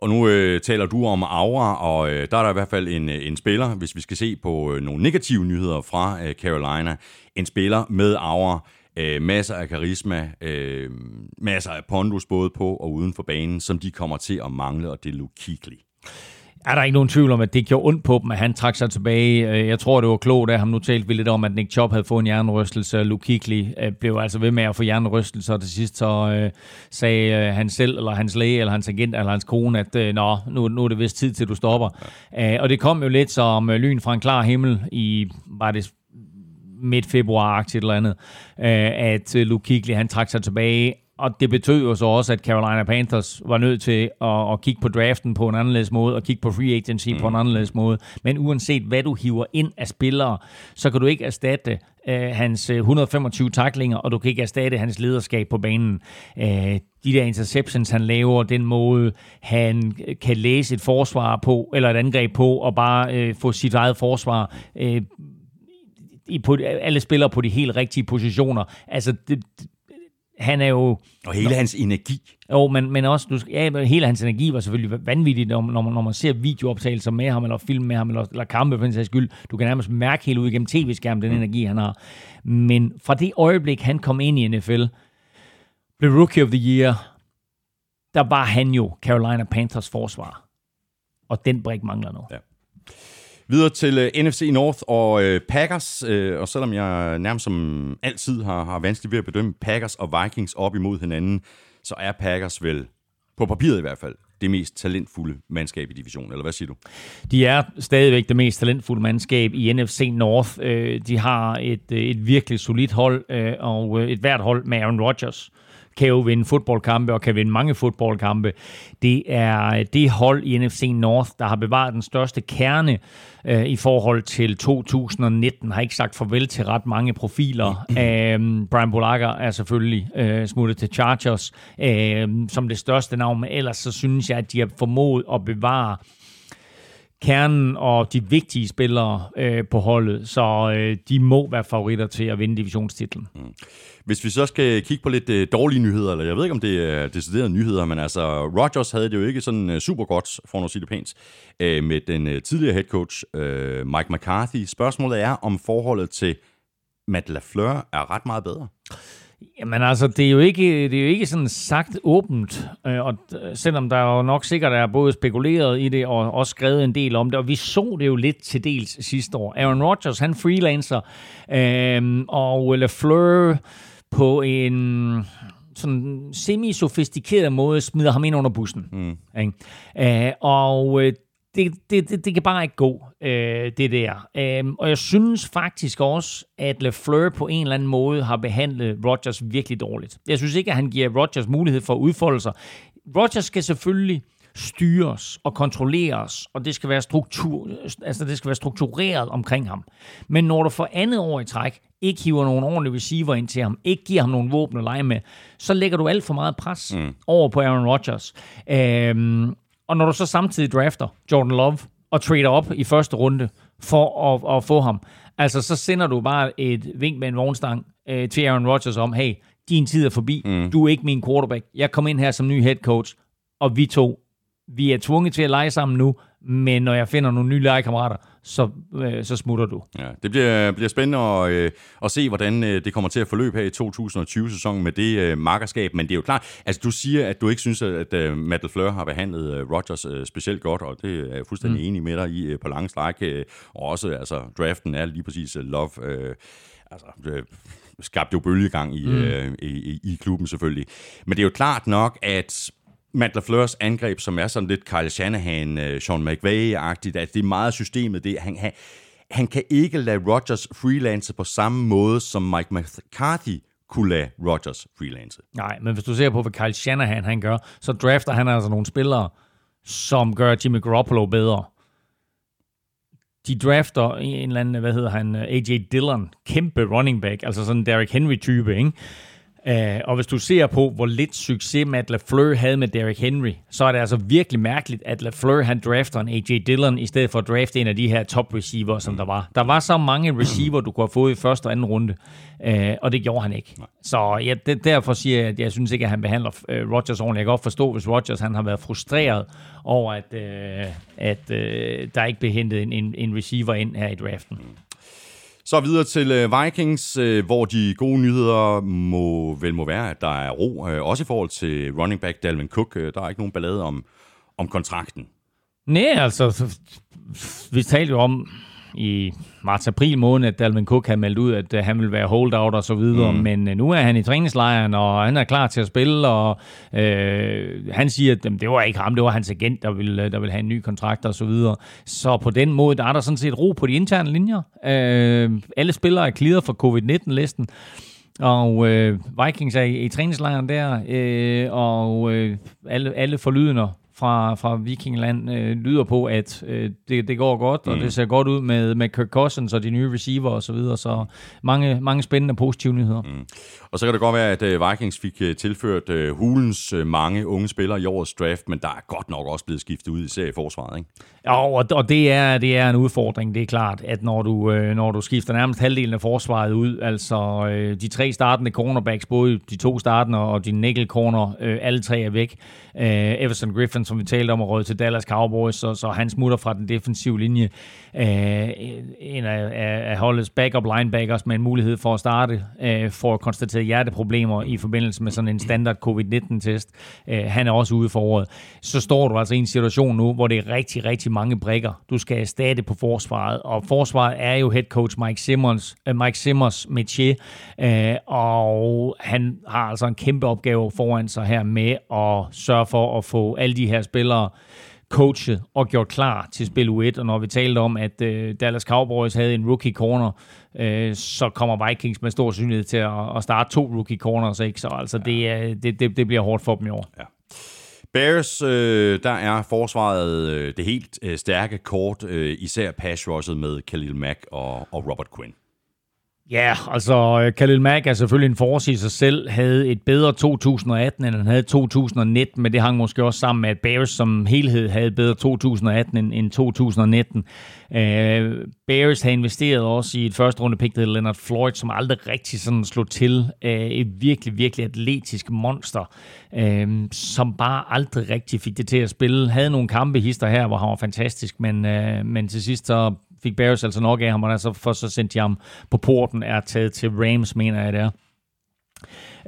Og nu øh, taler du om Aura, og øh, der er der i hvert fald en, øh, en spiller, hvis vi skal se på øh, nogle negative nyheder fra øh, Carolina. En spiller med Aura, øh, masser af karisma, øh, masser af pondus både på og uden for banen, som de kommer til at mangle, og det er Luke Kuechly er der ikke nogen tvivl om, at det gjorde ondt på dem, at han trak sig tilbage. Øh, jeg tror, det var klogt af ham. Nu talte vi lidt om, at Nick Chubb havde fået en hjernerystelse. Luke Kuechly øh, blev altså ved med at få hjernerystelse, og til sidst så øh, sagde øh, han selv, eller hans læge, eller hans agent, eller hans kone, at øh, Nå, nu, nu er det vist tid til, du stopper. Ja. Og det kom jo lidt som lyn fra en klar himmel i, var det midt februar eller andet, at Luke Kuechly, han trak sig tilbage og det betød jo så også, at Carolina Panthers var nødt til at, at kigge på draften på en anderledes måde, og kigge på free agency mm. på en mm. anderledes måde. Men uanset hvad du hiver ind af spillere, så kan du ikke erstatte øh, hans 125 øh, taklinger, og du kan ikke erstatte hans lederskab på banen. Øh, de der interceptions, han laver, den måde, han kan læse et forsvar på, eller et angreb på, og bare øh, få sit eget forsvar øh, i, på, alle spillere på de helt rigtige positioner. Altså, det, han er jo... Og hele når, hans energi. Jo, men, men også, du, ja, hele hans energi var selvfølgelig vanvittigt, når, når, man, når man ser videooptagelser med ham, eller film med ham, eller, eller kampe for en sags skyld. Du kan nærmest mærke helt ud igennem tv-skærmen, den mm. energi, han har. Men fra det øjeblik, han kom ind i NFL, blev Rookie of the Year, der var han jo Carolina Panthers forsvar. Og den brik mangler nu. Ja. Videre til uh, øh, NFC North og uh, Packers, uh, og selvom jeg nærmest som altid har, har vanskeligt ved at bedømme Packers og Vikings op imod hinanden, så er Packers vel, på papiret i hvert fald, det mest talentfulde mandskab i divisionen, eller hvad siger du? De er stadigvæk det mest talentfulde mandskab i NFC North. Øh, de har et, et virkelig solidt hold, og et hvert hold med Aaron Rodgers kan jo vinde fodboldkampe og kan vinde mange fodboldkampe. Det er det hold i NFC North, der har bevaret den største kerne øh, i forhold til 2019. Har ikke sagt farvel til ret mange profiler. øh, Brian Bulaga er selvfølgelig øh, smuttet til Chargers øh, som det største navn, men ellers så synes jeg, at de har formået at bevare kernen og de vigtige spillere øh, på holdet, så øh, de må være favoritter til at vinde divisionstitlen. Mm. Hvis vi så skal kigge på lidt øh, dårlige nyheder, eller jeg ved ikke, om det er deciderede nyheder, men altså, Rodgers havde det jo ikke sådan øh, super godt, for at sige det pænt, øh, med den øh, tidligere head coach, øh, Mike McCarthy. Spørgsmålet er, om forholdet til Matt LaFleur er ret meget bedre. Jamen altså, det er jo ikke, det er jo ikke sådan sagt åbent, øh, og selvom der jo nok sikkert er både spekuleret i det og også skrevet en del om det, og vi så det jo lidt til dels sidste år. Aaron Rodgers, han freelancer, øh, og LaFleur på en sådan semi-sofistikeret måde smider ham ind under bussen. Mm. Ikke? Øh, og øh, det, det, det, det kan bare ikke gå, øh, det der. Øh, og jeg synes faktisk også, at LeFleur på en eller anden måde har behandlet Rodgers virkelig dårligt. Jeg synes ikke, at han giver Rodgers mulighed for at udfolde sig. Rodgers skal selvfølgelig styres og kontrolleres, og det skal være struktur, altså det skal være struktureret omkring ham. Men når du for andet år i træk ikke hiver nogen ordentlige receiver ind til ham, ikke giver ham nogen våben at lege med, så lægger du alt for meget pres mm. over på Aaron Rodgers. Øhm, og når du så samtidig drafter Jordan Love og trader op i første runde for at, at få ham, altså så sender du bare et vink med en vognstang øh, til Aaron Rodgers om, hey, din tid er forbi, mm. du er ikke min quarterback, jeg kom ind her som ny head coach, og vi to vi er tvunget til at lege sammen nu, men når jeg finder nogle nye legekammerater, så, øh, så smutter du. Ja, det bliver, bliver spændende at, øh, at se, hvordan øh, det kommer til at forløbe her i 2020-sæsonen med det øh, markerskab. Men det er jo klart, altså du siger, at du ikke synes, at øh, Matt LaFleur har behandlet øh, Rodgers øh, specielt godt, og det er jeg fuldstændig mm. enig med dig i øh, på lange stræk. Øh, og også, altså, draften er lige præcis uh, Love... Øh, altså, øh, skabte jo bølgegang i, mm. øh, i, i klubben selvfølgelig. Men det er jo klart nok, at Matt LaFleurs angreb, som er sådan lidt Kyle Shanahan, øh, Sean McVay-agtigt, at det er meget systemet. Det, han, han, han kan ikke lade Rodgers freelance på samme måde, som Mike McCarthy kunne lade Rodgers freelance. Nej, men hvis du ser på, hvad Kyle Shanahan han gør, så drafter han altså nogle spillere, som gør Jimmy Garoppolo bedre. De drafter en eller anden, hvad hedder han, AJ Dillon, kæmpe running back, altså sådan en Derrick Henry-type, ikke? Uh, og hvis du ser på, hvor lidt succes Matt LaFleur havde med Derrick Henry, så er det altså virkelig mærkeligt, at LaFleur han drafter en A.J. Dillon, i stedet for at drafte en af de her top receiver, som der var. Der var så mange receiver, du kunne have fået i første og anden runde, uh, og det gjorde han ikke. Nej. Så ja, det, derfor siger jeg, at jeg synes ikke, at han behandler uh, Rodgers ordentligt. Jeg kan godt forstå, hvis Rodgers han har været frustreret over, at, uh, at uh, der ikke blev hentet en, en, en receiver ind her i draften. Så videre til øh, Vikings, øh, hvor de gode nyheder må vel må være, at der er ro, øh, også i forhold til running back Dalvin Cook. Der er ikke nogen ballade om, om kontrakten. Nej, altså, vi talte jo om i marts-april måned, at Dalvin Cook havde meldt ud, at uh, han ville være holdout og så videre, mm. men uh, nu er han i træningslejren, og han er klar til at spille, og uh, han siger, at det var ikke ham, det var hans agent, der ville, der ville have en ny kontrakt og så videre. Så på den måde, der er der sådan set ro på de interne linjer. Uh, alle spillere er clearet for covid-19-listen, og uh, Vikings er i, i træningslejren der, uh, og uh, alle, alle forlydende fra, fra Vikingland øh, lyder på, at øh, det, det går godt, mm. og det ser godt ud med, med Kirk Cousins og de nye receiver og så videre, så mange, mange spændende positive nyheder. Mm. Og så kan det godt være, at øh, Vikings fik øh, tilført uh, hulens uh, mange unge spillere i årets draft, men der er godt nok også blevet skiftet ud, i forsvaret, ikke? Ja, og, og det, er, det er en udfordring, det er klart, at når du, øh, når du skifter nærmest halvdelen af forsvaret ud, altså øh, de tre startende cornerbacks, både de to startende og de nickel corner, øh, alle tre er væk. Øh, Everson Griffin, som vi talte om, og råd til Dallas Cowboys, så, så han smutter fra den defensive linje. Øh, en af, af, af holdets backup linebackers med en mulighed for at starte, øh, for konstateret hjerteproblemer i forbindelse med sådan en standard covid-19-test. Øh, han er også ude for året. Så står du altså i en situation nu, hvor det er rigtig, rigtig mange brikker, du skal erstatte på forsvaret. Og forsvaret er jo head coach Mike Simmons, øh, Mike Simmons métier, øh, og han har altså en kæmpe opgave foran sig her med at sørge for at få alle de her spillere coachet og gjort klar til spil U1. Og når vi talte om, at uh, Dallas Cowboys havde en rookie corner, uh, så kommer Vikings med stor synlighed til at, at starte to rookie corners. Ikke? Så altså, ja. det, det, det, det bliver hårdt for dem i år. Ja. Bears, øh, der er forsvaret øh, det helt øh, stærke kort, øh, især pass rushet med Khalil Mack og, og Robert Quinn. Ja, altså øh, Khalil Mack er selvfølgelig en force i sig selv, havde et bedre 2018, end han havde 2019, men det hang måske også sammen med, at Bears som helhed havde bedre 2018 end, 2019. Uh, øh, Bears har investeret også i et første runde pick, der Leonard Floyd, som aldrig rigtig sådan slog til. Øh, et virkelig, virkelig atletisk monster, uh, som bare aldrig rigtig fik det til at spille. Havde nogle kampe hister her, hvor han var fantastisk, men, men til sidst så fik Bears altså nok af ham, og altså for så sendte de ham på porten, er taget til Rams, mener jeg det er.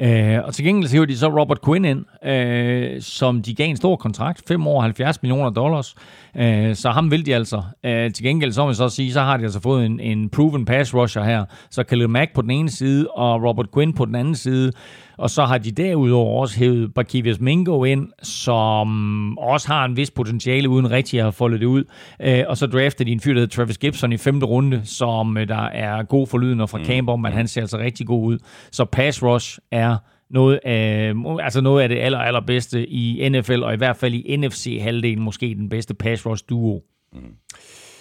Øh, og til gengæld så de så Robert Quinn ind, øh, som de gav en stor kontrakt, 5 år 70 millioner dollars. Øh, så ham vil de altså. Øh, til gengæld så må vi så sige, så har de altså fået en, en proven pass rusher her. Så Khalil Mack på den ene side, og Robert Quinn på den anden side. Og så har de derudover også hævet Barkivius Mingo ind, som også har en vis potentiale, uden rigtig at have foldet det ud. Øh, og så draftede de en fyr, der hedder Travis Gibson i femte runde, som øh, der er god forlydende fra mm. camp om, at han ser altså rigtig god ud. Så pass rush er noget af, altså noget af det aller, allerbedste i NFL, og i hvert fald i NFC-halvdelen måske den bedste pass rush duo. Mm.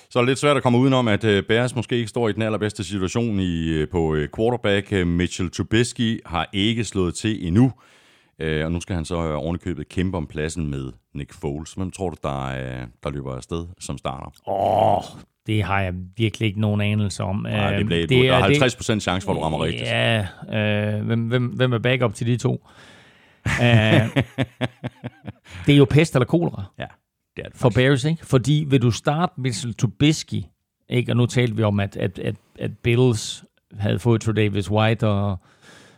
Så er det lidt svært at komme udenom, at øh, Bears måske ikke står i den allerbedste situation i, øh, på øh, quarterback. Mitchell Trubisky har ikke slået til endnu, og nu skal han så ovenikøbet kæmpe om pladsen med Nick Foles. Hvem tror du, der, der løber afsted som starter? Åh, oh, det har jeg virkelig ikke nogen anelse om. Nej, det bliver, det er, der er 50 procent chance for, at du rammer rigtigt. Ja, øh, hvem, hvem, hvem er backup til de to? uh, det er jo pest eller kolera. Ja det er det for Bears, ikke? Fordi vil du starte Mitchell Trubisky, ikke? og nu talte vi om, at, at, at, at Bills havde fået True Davis White og,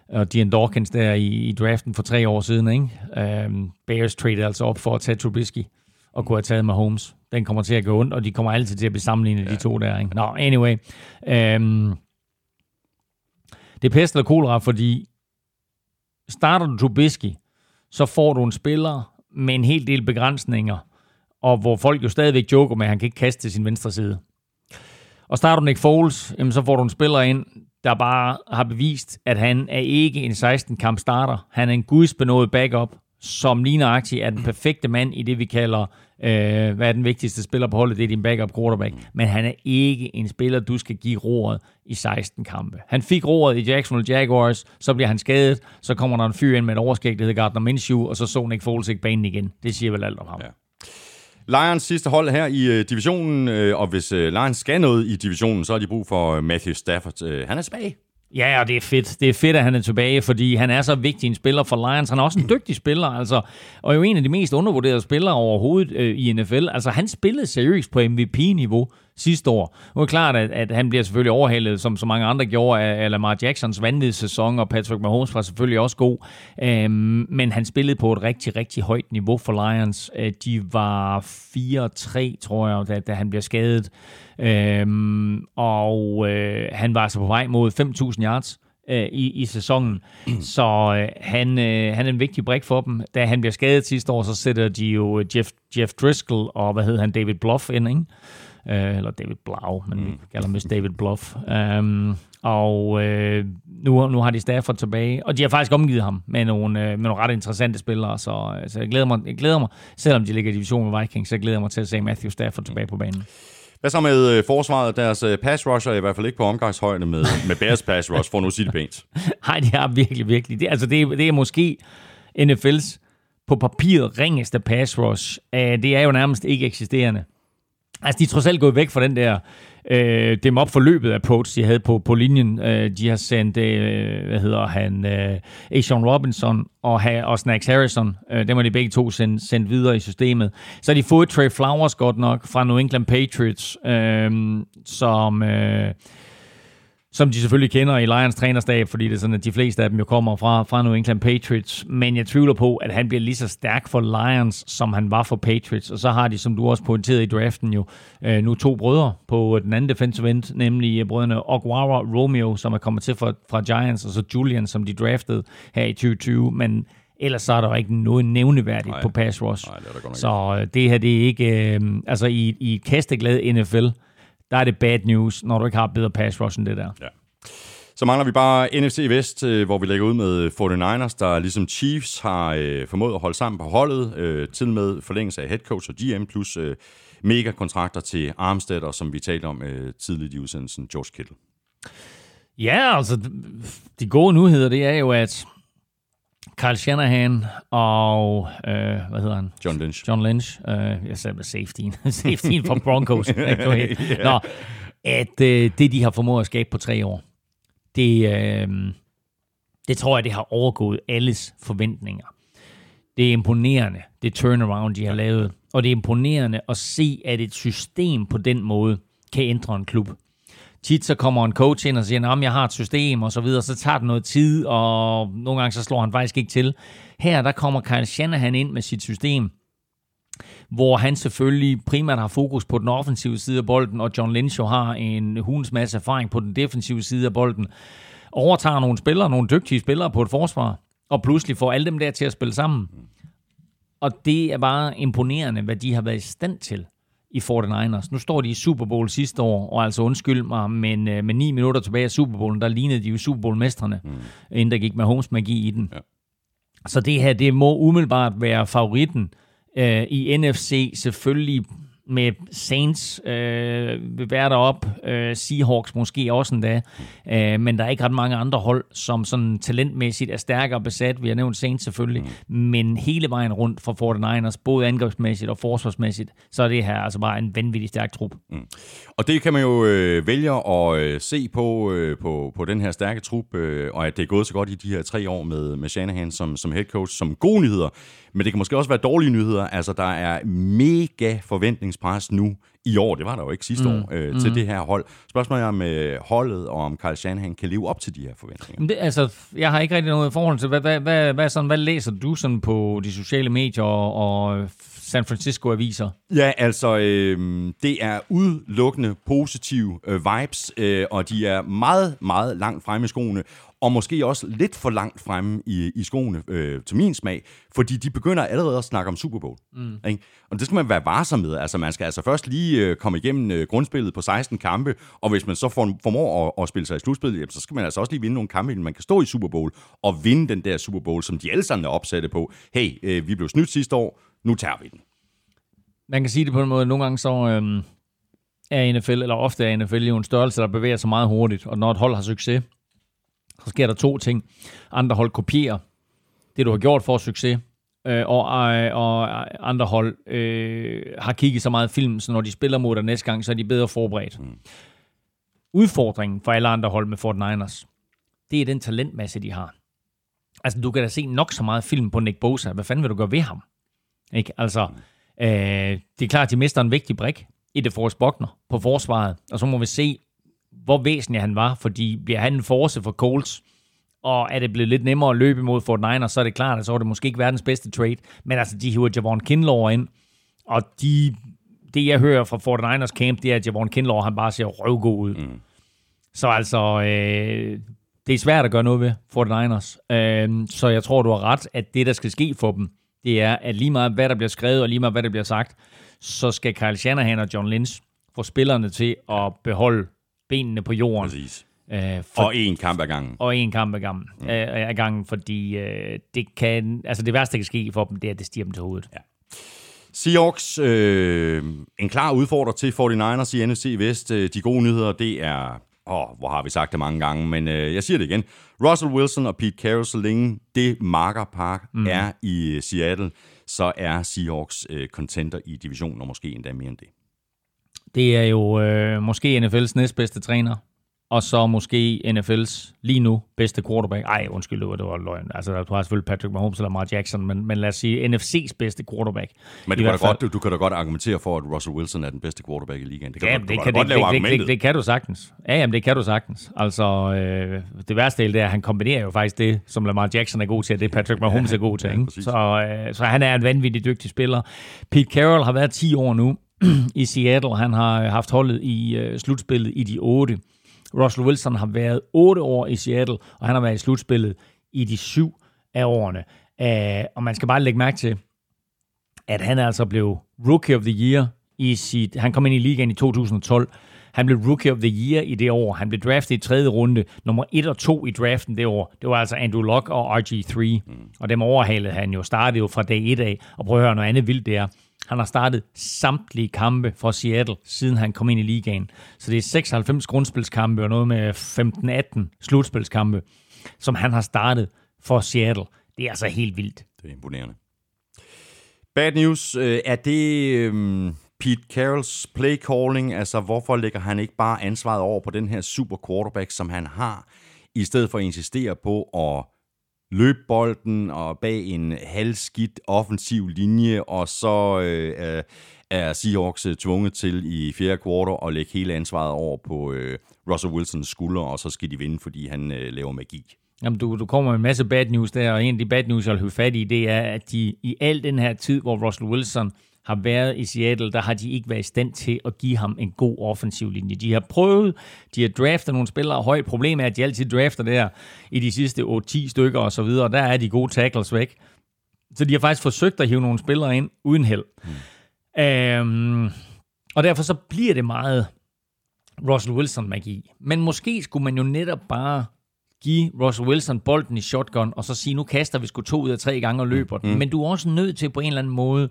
og Dion Dawkins der i, i draften for tre år siden. Ikke? Um, Bears traded altså op for at tage Trubisky og kunne have taget med Holmes. Den kommer til at gå ondt, og de kommer altid til at blive sammenlignet, ja. de to der. Ikke? Nå, anyway. Um, det er pest eller kolera, fordi starter du Trubisky, så får du en spiller med en hel del begrænsninger, og hvor folk jo stadigvæk joker med, at han kan ikke kaste til sin venstre side. Og starter du Nick Foles, jamen så får du en spiller ind, der bare har bevist, at han er ikke en 16-kamp starter. Han er en gudsbenået backup, som lige nøjagtigt er den perfekte mand i det, vi kalder, øh, hvad er den vigtigste spiller på holdet, det er din backup quarterback. Men han er ikke en spiller, du skal give roret i 16 kampe. Han fik roret i Jacksonville Jaguars, så bliver han skadet, så kommer der en fyr ind med et overskæg, der hedder Gardner Minshew, og så så Nick Foles ikke banen igen. Det siger vel alt om ham. Ja. Lions sidste hold her i øh, divisionen, øh, og hvis øh, Lions skal noget i divisionen, så har de brug for Matthew Stafford. Han er tilbage. Ja, og det er fedt. Det er fedt, at han er tilbage, fordi han er så vigtig en spiller for Lions. Han er også en dygtig spiller, altså, og jo en af de mest undervurderede spillere overhovedet øh, i NFL. Altså, han spillede seriøst på MVP-niveau sidste år. Nu er klart, at, at han bliver selvfølgelig overhalet, som så mange andre gjorde, af, af Lamar Jacksons sæson, og Patrick Mahomes var selvfølgelig også god. Øhm, men han spillede på et rigtig, rigtig højt niveau for Lions. Øh, de var 4-3, tror jeg, da, da han bliver skadet. Øhm, og øh, han var altså på vej mod 5.000 yards øh, i, i sæsonen. Så øh, han, øh, han er en vigtig brik for dem. Da han bliver skadet sidste år, så sætter de jo Jeff, Jeff Driscoll og hvad hedder han, David Bluff ind, ikke? Øh, eller David Blau, men mm. vi kalder ham David Bluff. Um, og øh, nu, nu har de Stafford tilbage, og de har faktisk omgivet ham med nogle, øh, med nogle ret interessante spillere, så, så jeg, glæder mig, jeg glæder mig, selvom de ligger i division med Vikings, så jeg glæder mig til at se Matthew Stafford tilbage på banen. Hvad så med øh, forsvaret? Deres øh, pass rusher er i hvert fald ikke på omgangshøjde med, med Bears pass rush, for nu at sige det pænt. Nej, det er virkelig, virkelig. Det, altså, det, det er måske NFL's på papiret ringeste pass rush. Uh, det er jo nærmest ikke eksisterende. Altså, de er trods alt gået væk fra den der øh, dem op for løbet af approach, de havde på, på linjen. Øh, de har sendt, øh, hvad hedder han, øh, Ashawn Robinson og, og Snacks Harrison. Øh, dem har de begge to sendt, sendt videre i systemet. Så har de fået Trey Flowers godt nok fra New England Patriots, øh, som... Øh, som de selvfølgelig kender i Lions trænerstab, fordi det er sådan, at de fleste af dem jo kommer fra, fra New England Patriots. Men jeg tvivler på, at han bliver lige så stærk for Lions, som han var for Patriots. Og så har de, som du også pointerede i draften, jo øh, nu to brødre på den anden defensive end, nemlig brødrene Ogwara Romeo, som er kommet til fra, fra Giants, og så Julian, som de draftede her i 2020. Men ellers så er der ikke noget nævneværdigt Nej. på pass rush. Nej, det er så øh, det her, det er ikke... Øh, altså i, i kasteglad NFL, der er det bad news, når du ikke har bedre pass rush end det der. Ja. Så mangler vi bare NFC Vest, øh, hvor vi lægger ud med 49ers, der ligesom Chiefs har øh, formået at holde sammen på holdet, øh, til med forlængelse af head coach og GM, plus øh, mega-kontrakter til Armstead, og som vi talte om øh, tidligt i udsendelsen, George Kittle. Ja, altså, de gode nyheder, det er jo, at Carl Shanahan og, øh, hvad hedder han? John Lynch. John Lynch. Øh, jeg sagde med safety. safety fra Broncos. yeah. Nå, at øh, det, de har formået at skabe på tre år, det, øh, det tror jeg, det har overgået alles forventninger. Det er imponerende, det turnaround, de har lavet. Og det er imponerende at se, at et system på den måde kan ændre en klub tit så kommer en coach ind og siger, at jeg har et system og så videre, så tager det noget tid, og nogle gange så slår han faktisk ikke til. Her der kommer Kyle Shanahan ind med sit system, hvor han selvfølgelig primært har fokus på den offensive side af bolden, og John Lynch jo har en hunds masse erfaring på den defensive side af bolden, overtager nogle spillere, nogle dygtige spillere på et forsvar, og pludselig får alle dem der til at spille sammen. Og det er bare imponerende, hvad de har været i stand til i 49ers. Nu står de i Super Bowl sidste år, og altså undskyld mig, men øh, med ni minutter tilbage af Super Bowlen, der lignede de jo Super Bowl-mestrene, mm. inden der gik med Holmes magi i den. Ja. Så det her, det må umiddelbart være favoritten øh, i NFC, selvfølgelig med Saints øh, vil være derop, øh, Seahawks måske også endda, øh, men der er ikke ret mange andre hold, som sådan talentmæssigt er stærkere besat. Vi har nævnt Saints selvfølgelig, mm. men hele vejen rundt for 49ers, både angrebsmæssigt og forsvarsmæssigt, så er det her altså bare en vanvittig stærk trup. Mm. Og det kan man jo øh, vælge at øh, se på, øh, på, på den her stærke trup, øh, og at det er gået så godt i de her tre år med, med Shanahan som, som head coach, som gode nyheder. Men det kan måske også være dårlige nyheder. Altså, der er mega forventningspres nu i år. Det var der jo ikke sidste mm. år øh, mm. til det her hold. Spørgsmålet er om øh, holdet og om Carl Shanahan kan leve op til de her forventninger. Det, altså, jeg har ikke rigtig noget forhold til, hvad, hvad, hvad, hvad, sådan, hvad læser du sådan på de sociale medier og, og San Francisco-aviser? Ja, altså, øh, det er udelukkende positive øh, vibes, øh, og de er meget, meget langt fremme i skoene og måske også lidt for langt fremme i, i skoene øh, til min smag, fordi de begynder allerede at snakke om Super Bowl. Mm. Ikke? Og det skal man være varsom med. Altså, man skal altså først lige øh, komme igennem øh, grundspillet på 16 kampe, og hvis man så for, formår at, at spille sig i slutspillet, jamen, så skal man altså også lige vinde nogle kampe, inden man kan stå i Super Bowl og vinde den der Super Bowl, som de alle sammen er opsatte på. Hey, øh, vi blev snydt sidste år, nu tager vi den. Man kan sige det på en måde, nogle gange så øhm, er NFL, eller ofte er NFL jo en størrelse, der bevæger sig meget hurtigt, og når et hold har succes, så sker der to ting. Andre hold kopierer det, du har gjort for succes, øh, og, øh, og andre hold øh, har kigget så meget film, så når de spiller mod dig næste gang, så er de bedre forberedt. Mm. Udfordringen for alle andre hold med Fort Niners, det er den talentmasse, de har. Altså, du kan da se nok så meget film på Nick Bosa. Hvad fanden vil du gøre ved ham? Ikke? Altså, øh, det er klart, at de mister en vigtig brik i det Forrest Buckner på forsvaret, og så må vi se, hvor væsentlig han var, fordi bliver han en force for Colts, og er det blevet lidt nemmere at løbe imod Fort Niners, så er det klart, at så er det måske ikke verdens bedste trade, men altså, de hiver Javon Kinlaw ind, og de, det jeg hører fra Fort Niners camp, det er, at Javon Kinlaw, han bare ser røvgod ud. Mm. Så altså, øh, det er svært at gøre noget ved Fort Niners. Øh, så jeg tror, du har ret, at det, der skal ske for dem, det er, at lige meget hvad der bliver skrevet, og lige meget hvad der bliver sagt, så skal Kyle Shanahan og John Lynch få spillerne til at beholde benene på jorden. Præcis. Øh, for, og en kamp ad gangen. Og en kamp ad gangen, mm. øh, ad gangen fordi øh, det kan, altså det værste, der kan ske for dem, det er, at det stiger dem til hovedet. Ja. Seahawks, øh, en klar udfordrer til 49ers i NFC Vest. Øh, de gode nyheder, det er, åh, hvor har vi sagt det mange gange, men øh, jeg siger det igen. Russell Wilson og Pete Carroll, så længe det Marker Park mm. er i Seattle, så er Seahawks øh, contenter i divisionen, og måske endda mere end det. Det er jo øh, måske NFL's næstbedste træner, og så måske NFL's lige nu bedste quarterback. Ej, undskyld, det var, det var løgn. Altså, du har selvfølgelig Patrick Mahomes eller Lamar Jackson, men, men lad os sige NFC's bedste quarterback. Men du kan, da godt, du, du kan da godt argumentere for, at Russell Wilson er den bedste quarterback i ligaen. Det kan ja, du, det, du kan, godt det, lave det, det, det, det, kan du sagtens. Ja, jamen, det kan du sagtens. Altså, øh, det værste del det er, at han kombinerer jo faktisk det, som Lamar Jackson er god til, og det Patrick Mahomes er god til. Ikke? Ja, så, øh, så han er en vanvittig dygtig spiller. Pete Carroll har været 10 år nu i Seattle. Han har haft holdet i øh, slutspillet i de 8. Russell Wilson har været 8 år i Seattle, og han har været i slutspillet i de syv af årene. Uh, og man skal bare lægge mærke til, at han altså blev Rookie of the Year i sit... Han kom ind i ligaen i 2012. Han blev Rookie of the Year i det år. Han blev draftet i tredje runde, nummer 1 og 2 i draften det år. Det var altså Andrew Luck og RG3. Mm. Og dem overhalede han jo. Startede jo fra dag 1 af. Og prøv at høre noget andet vildt det er. Han har startet samtlige kampe for Seattle, siden han kom ind i ligaen. Så det er 96 grundspilskampe og noget med 15-18 slutspilskampe, som han har startet for Seattle. Det er altså helt vildt. Det er imponerende. Bad news, øh, er det øh, Pete Carrolls play calling? Altså, hvorfor lægger han ikke bare ansvaret over på den her super quarterback, som han har, i stedet for at insistere på at løb bolden og bag en halvskidt offensiv linje, og så øh, er Seahawks øh, tvunget til i fjerde kvartal at lægge hele ansvaret over på øh, Russell Wilsons skuldre, og så skal de vinde, fordi han øh, laver magi. Jamen, du, du kommer med en masse bad news der, og en af de bad news, jeg vil fat i, det er, at de i al den her tid, hvor Russell Wilson har været i Seattle, der har de ikke været i stand til at give ham en god offensiv linje. De har prøvet, de har draftet nogle spillere højt. Problemet er, at de altid drafter der i de sidste 8-10 stykker og så videre, og der er de gode tackles væk. Så de har faktisk forsøgt at hive nogle spillere ind uden held. Mm. Øhm, og derfor så bliver det meget Russell Wilson-magi. Men måske skulle man jo netop bare give Russell Wilson bolden i shotgun, og så sige, nu kaster vi sgu to ud af tre gange og løber den. Mm. Men du er også nødt til på en eller anden måde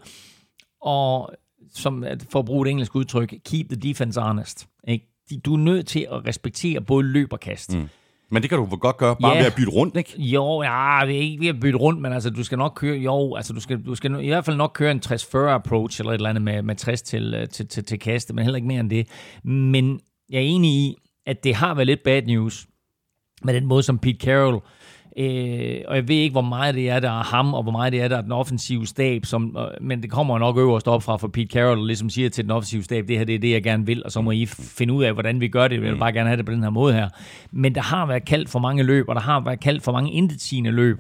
og som, for at bruge et engelsk udtryk, keep the defense honest. Ikke? Du er nødt til at respektere både løb og kast. Mm. Men det kan du godt gøre, bare ja. ved at bytte rundt, ikke? Jo, ja, det er ikke ved at bytte rundt, men altså, du skal nok køre, jo, altså, du skal, du skal i hvert fald nok køre en 60-40 approach, eller et eller andet med, med 60 til, øh, til, til, til kaste, men heller ikke mere end det. Men jeg er enig i, at det har været lidt bad news, med den måde, som Pete Carroll Øh, og jeg ved ikke, hvor meget det er, der er ham, og hvor meget det er, der er den offensive stab, som, øh, men det kommer nok øverst op fra, for Pete Carroll ligesom siger til den offensive stab, det her det er det, jeg gerne vil, og så må I finde ud af, hvordan vi gør det. Jeg vil bare gerne have det på den her måde her. Men der har været kaldt for mange løb, og der har været kaldt for mange intetsigende løb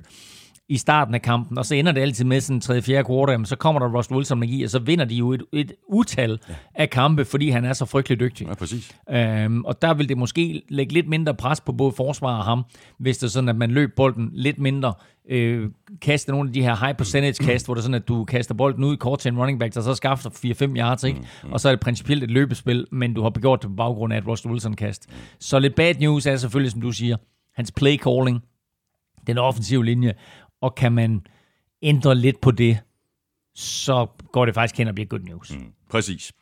i starten af kampen, og så ender det altid med sådan en 3-4 quarter, så kommer der Russell Wilson magi, og så vinder de jo et, et utal ja. af kampe, fordi han er så frygtelig dygtig. Ja, præcis. Øhm, og der vil det måske lægge lidt mindre pres på både forsvar og ham, hvis det er sådan, at man løb bolden lidt mindre, øh, kaste nogle af de her high percentage kast, hvor det er sådan, at du kaster bolden ud i kort til en running back, der så skaffer 4-5 yards, ikke? Mm, mm. og så er det principielt et løbespil, men du har begået det på baggrund af et Russell Wilson kast. Så lidt bad news er selvfølgelig, som du siger, hans play calling, den offensive linje, og kan man ændre lidt på det, så går det faktisk hen og bliver good news. Mm, præcis.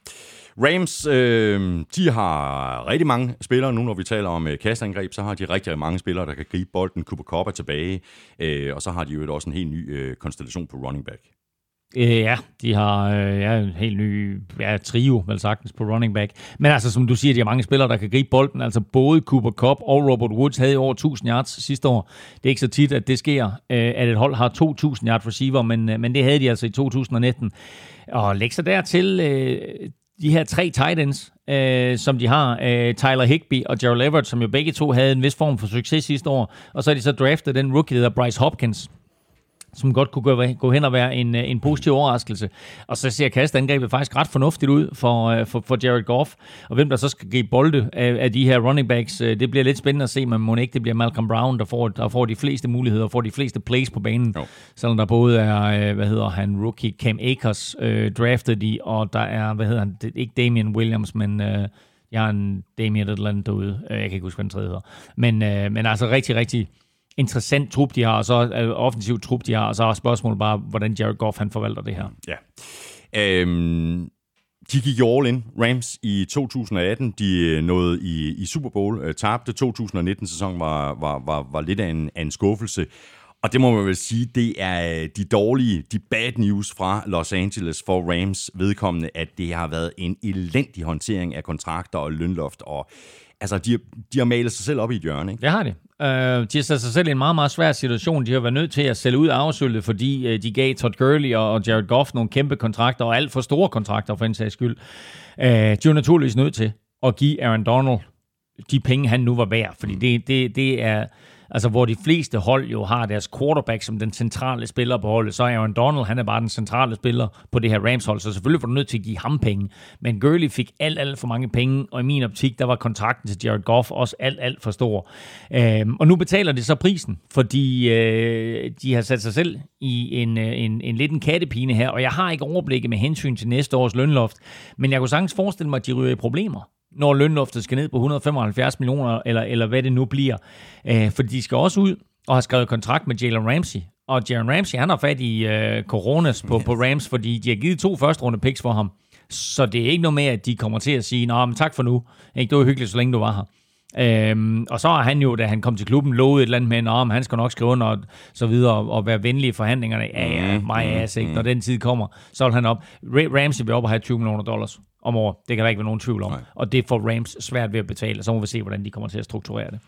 Rams, øh, de har rigtig mange spillere nu, når vi taler om øh, kastangreb, så har de rigtig mange spillere, der kan gribe bolden. Cooper Cup er tilbage, øh, og så har de jo også en helt ny øh, konstellation på running back. Øh, ja, de har øh, ja, en helt ny ja, trio, vel sagtens, på running back. Men altså, som du siger, de har mange spillere, der kan gribe bolden. Altså, både Cooper Cup og Robert Woods havde over 1000 yards sidste år. Det er ikke så tit, at det sker, øh, at et hold har 2000 yards receiver, men, øh, men det havde de altså i 2019. Og læg så dertil øh, de her tre tight ends, øh, som de har, øh, Tyler Higby og Gerald Everett, som jo begge to havde en vis form for succes sidste år. Og så har de så draftet den rookie, der hedder Bryce Hopkins, som godt kunne gå, gå hen og være en, øh, en positiv overraskelse. Og så ser kastangrebet faktisk ret fornuftigt ud for, øh, for, for Jared Goff. Og hvem der så skal give bolde af, af de her running backs, øh, det bliver lidt spændende at se, men må ikke det bliver Malcolm Brown, der får, der får de fleste muligheder og får de fleste plays på banen. Jo. Selvom der både er, hvad hedder han, rookie Cam Akers øh, draftet i, og der er, hvad hedder han, ikke Damian Williams, men... Øh, jeg har en Damien et eller andet derude. Jeg kan ikke huske, hvad den tredje hedder. Men, øh, men altså rigtig, rigtig interessant trup, de har, og så øh, offensiv trup, de har, og så er spørgsmålet bare, hvordan Jared Goff han forvalter det her. Ja. Øhm, de gik all in, Rams, i 2018. De øh, nåede i, i Super Bowl, øh, tabte. 2019-sæson var, var, var, var lidt af en, af en skuffelse. Og det må man vel sige, det er de dårlige, de bad news fra Los Angeles for Rams vedkommende, at det har været en elendig håndtering af kontrakter og lønloft, og altså, de, de har malet sig selv op i et hjørne. Ikke? Det har de. Uh, de har sat sig selv i en meget, meget svær situation. De har været nødt til at sælge ud af fordi uh, de gav Todd Gurley og Jared Goff nogle kæmpe kontrakter, og alt for store kontrakter for en sags skyld. Uh, de var naturligvis nødt til at give Aaron Donald de penge, han nu var værd, fordi det, det, det er altså hvor de fleste hold jo har deres quarterback som den centrale spiller på holdet, så er Aaron Donald, han er bare den centrale spiller på det her Rams-hold, så selvfølgelig var du nødt til at give ham penge. Men Gurley fik alt, alt for mange penge, og i min optik, der var kontrakten til Jared Goff også alt, alt for stor. Øhm, og nu betaler det så prisen, fordi øh, de har sat sig selv i en, en, en, en lidt en kattepine her, og jeg har ikke overblikket med hensyn til næste års lønloft, men jeg kunne sagtens forestille mig, at de ryger i problemer når lønloftet skal ned på 175 millioner, eller, eller hvad det nu bliver. Øh, for de skal også ud og har skrevet kontrakt med Jalen Ramsey. Og Jalen Ramsey, han har fat i øh, coronas på, på Rams, fordi de har givet to første runde picks for ham. Så det er ikke noget med, at de kommer til at sige, Nå, men tak for nu. Ikke, det var hyggeligt, så længe du var her. Øhm, og så har han jo, da han kom til klubben, lovet et eller andet med, at han skal nok skrive under og så videre, og, og være venlig i forhandlingerne. Ja, ja, mig ass, ikke? Når den tid kommer, så vil han op. Ramsey vil op og have 20 millioner dollars om året. Det kan der ikke være nogen tvivl om. Nej. Og det får Rams svært ved at betale. Så må vi se, hvordan de kommer til at strukturere det.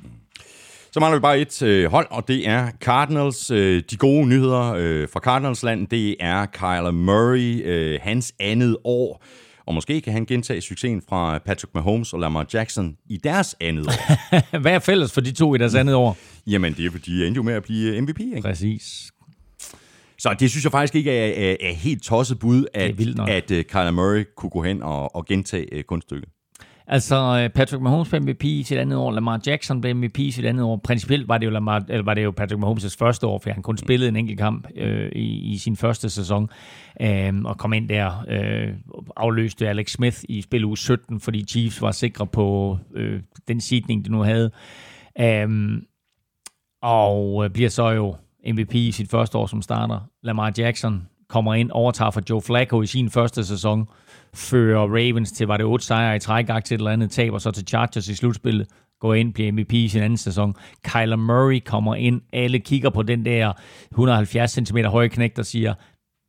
Så mangler vi bare et øh, hold, og det er Cardinals. Øh, de gode nyheder øh, fra Cardinals land, det er Kyler Murray, øh, hans andet år. Og måske kan han gentage succesen fra Patrick Mahomes og Lamar Jackson i deres andet år. Hvad er fælles for de to i deres andet år? Jamen, det er fordi, de endte jo med at blive MVP, ikke? Præcis. Så det synes jeg faktisk ikke er, er, er helt tosset bud, at, at uh, Kyler Murray kunne gå hen og, og gentage uh, kunststykket. Altså, øh, Patrick Mahomes blev MVP i sit andet år, Lamar Jackson blev MVP i sit andet år. Principielt var det jo, Lamar, eller var det jo Patrick Mahomes' første år, for han kun spillede en enkelt kamp øh, i, i sin første sæson, øh, og kom ind der, øh, afløste Alex Smith i spil uge 17, fordi Chiefs var sikre på øh, den sidning, de nu havde. Øh, og bliver så jo MVP i sit første år som starter. Lamar Jackson kommer ind, overtager for Joe Flacco i sin første sæson, fører Ravens til, var det otte sejre i træk til et eller andet, taber så til Chargers i slutspillet, går ind, bliver MVP i sin anden sæson. Kyler Murray kommer ind, alle kigger på den der 170 cm høje knæk, der siger,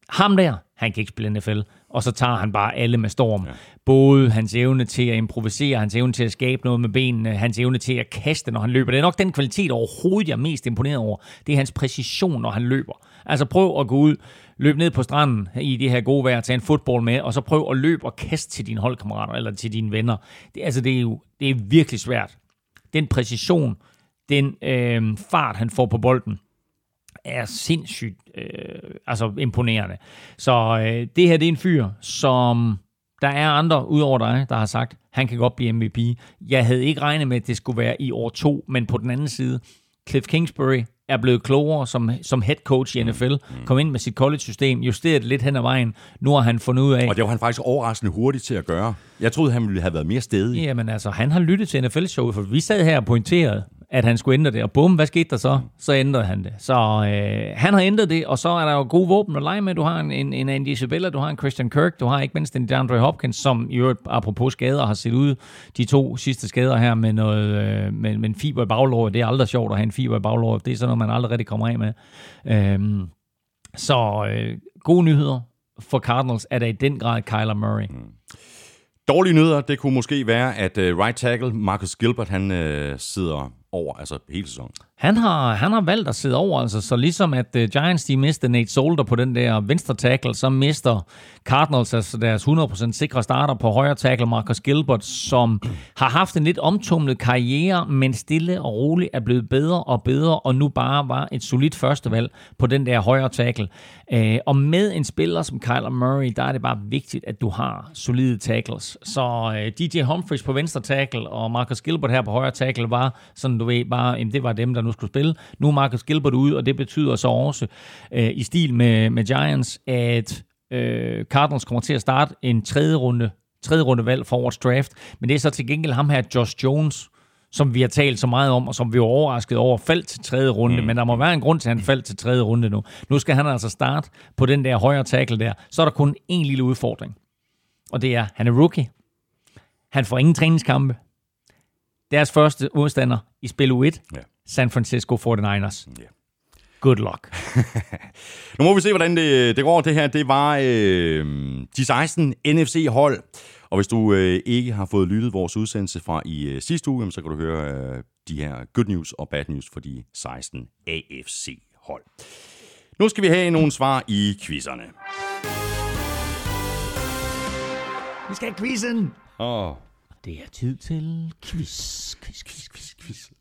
ham der, han kan ikke spille NFL. Og så tager han bare alle med storm. Ja. Både hans evne til at improvisere, hans evne til at skabe noget med benene, hans evne til at kaste, når han løber. Det er nok den kvalitet overhovedet, jeg er mest imponeret over. Det er hans præcision, når han løber. Altså prøv at gå ud, løb ned på stranden i det her gode vejr, tage en fodbold med, og så prøv at løbe og kaste til dine holdkammerater eller til dine venner. Det, altså, det er jo det er virkelig svært. Den præcision, den øh, fart, han får på bolden, er sindssygt øh, altså imponerende. Så øh, det her det er en fyr, som der er andre udover dig, der har sagt, han kan godt blive MVP. Jeg havde ikke regnet med, at det skulle være i år to, men på den anden side, Cliff Kingsbury er blevet klogere som, som head coach i NFL, kom ind med sit college-system, justeret det lidt hen ad vejen. Nu har han fundet ud af... Og det var han faktisk overraskende hurtigt til at gøre. Jeg troede, han ville have været mere stedig. Jamen altså, han har lyttet til NFL-showet, for vi sad her og pointerede, at han skulle ændre det, og bum, hvad skete der så? Så ændrede han det. Så øh, han har ændret det, og så er der jo gode våben at lege med. Du har en, en, en Andy Isabella, du har en Christian Kirk, du har ikke mindst en DeAndre Hopkins, som i øvrigt, apropos skader, har set ud de to sidste skader her med, noget, øh, med, med en fiber i baglåret. Det er aldrig sjovt at have en fiber i baglåret. Det er sådan noget, man aldrig rigtig kommer af med. Øhm, så øh, gode nyheder for Cardinals er der i den grad Kyler Murray. Mm. Dårlige nyheder, det kunne måske være, at uh, right tackle Marcus Gilbert, han uh, sidder over, altså hele sæsonen. Han har, han har valgt at sidde over, altså, så ligesom at uh, Giants de mister Nate Solder på den der venstre tackle, så mister Cardinals altså deres 100% sikre starter på højre tackle Marcus Gilbert, som har haft en lidt omtumlet karriere, men stille og roligt er blevet bedre og bedre, og nu bare var et solidt førstevalg på den der højre tackle. Uh, og med en spiller som Kyler Murray, der er det bare vigtigt, at du har solide tackles. Så øh, uh, DJ Humphries på venstre tackle og Marcus Gilbert her på højre tackle var sådan, du ved, bare, jamen, det var dem, der nu skulle spille. Nu er Marcus Gilbert ude, og det betyder så også øh, i stil med, med Giants, at øh, Cardinals kommer til at starte en tredje runde, tredje runde valg for årets draft, men det er så til gengæld ham her, Josh Jones, som vi har talt så meget om, og som vi var overrasket over, faldt til tredje runde, mm. men der må være en grund til, at han faldt til tredje runde nu. Nu skal han altså starte på den der højre tackle der. Så er der kun en lille udfordring, og det er, han er rookie. Han får ingen træningskampe. Deres første modstander i spil U1, Ja. San Francisco 49ers. Ja. Good luck. Nu må vi se, hvordan det, det går. Det her, det var øh, de 16 NFC-hold. Og hvis du øh, ikke har fået lyttet vores udsendelse fra i øh, sidste uge, så kan du høre øh, de her good news og bad news for de 16 AFC-hold. Nu skal vi have nogle svar i quizzerne. Vi skal have quizzen. Oh. Det er tid til quiz, quiz, quiz, quiz, quiz.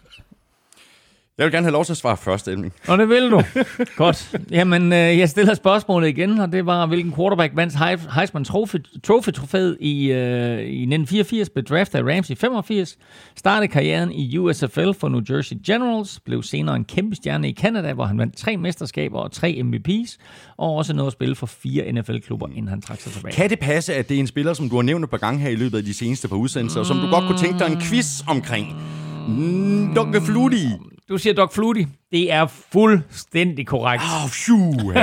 Jeg vil gerne have lov til at svare først, Elming. Og det vil du. Godt. Jamen, øh, jeg stiller spørgsmålet igen, og det var, hvilken quarterback vandt Heis- Heisman Trophy- Trophy-trofæet i, øh, i 1984, blev draftet af Rams i 85, startede karrieren i USFL for New Jersey Generals, blev senere en kæmpe stjerne i Canada, hvor han vandt tre mesterskaber og tre MVP's, og også nåede at spille for fire NFL-klubber, inden han trak sig tilbage. Kan det passe, at det er en spiller, som du har nævnt et par gange her i løbet af de seneste par udsendelser, og som du godt kunne tænke dig en quiz omkring? Mm, Dr. Flutie. Du siger Doc Flutie. Det er fuldstændig korrekt. Åh, oh, phew.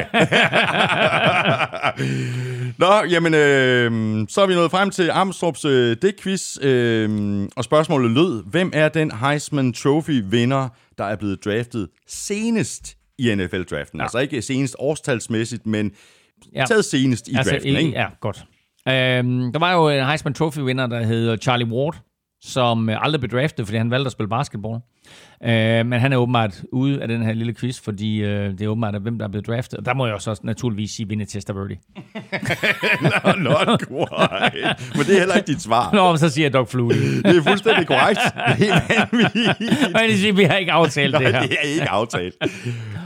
Nå, jamen, øh, så er vi nået frem til Armstrongs øh, dækquiz, øh, og spørgsmålet lød, hvem er den Heisman Trophy-vinder, der er blevet draftet senest i NFL-draften? Ja. Altså ikke senest årstalsmæssigt, men Ja. taget senest i altså, draften, ikke? Ja, godt. Øhm, der var jo en Heisman Trophy-vinder, der hed Charlie Ward, som øh, aldrig blev draftet, fordi han valgte at spille basketball. Øh, men han er åbenbart ude af den her lille quiz, fordi øh, det er åbenbart, at hvem der er blevet draftet. Og der må jeg også naturligvis sige Vinny Testaverde. Nå, not quite. Men det er heller ikke dit svar. Nå, men så siger jeg Doc Flutie. Det er fuldstændig korrekt. Det er helt vanvittigt. Men det siger, vi har ikke aftalt det her. Det er ikke aftalt.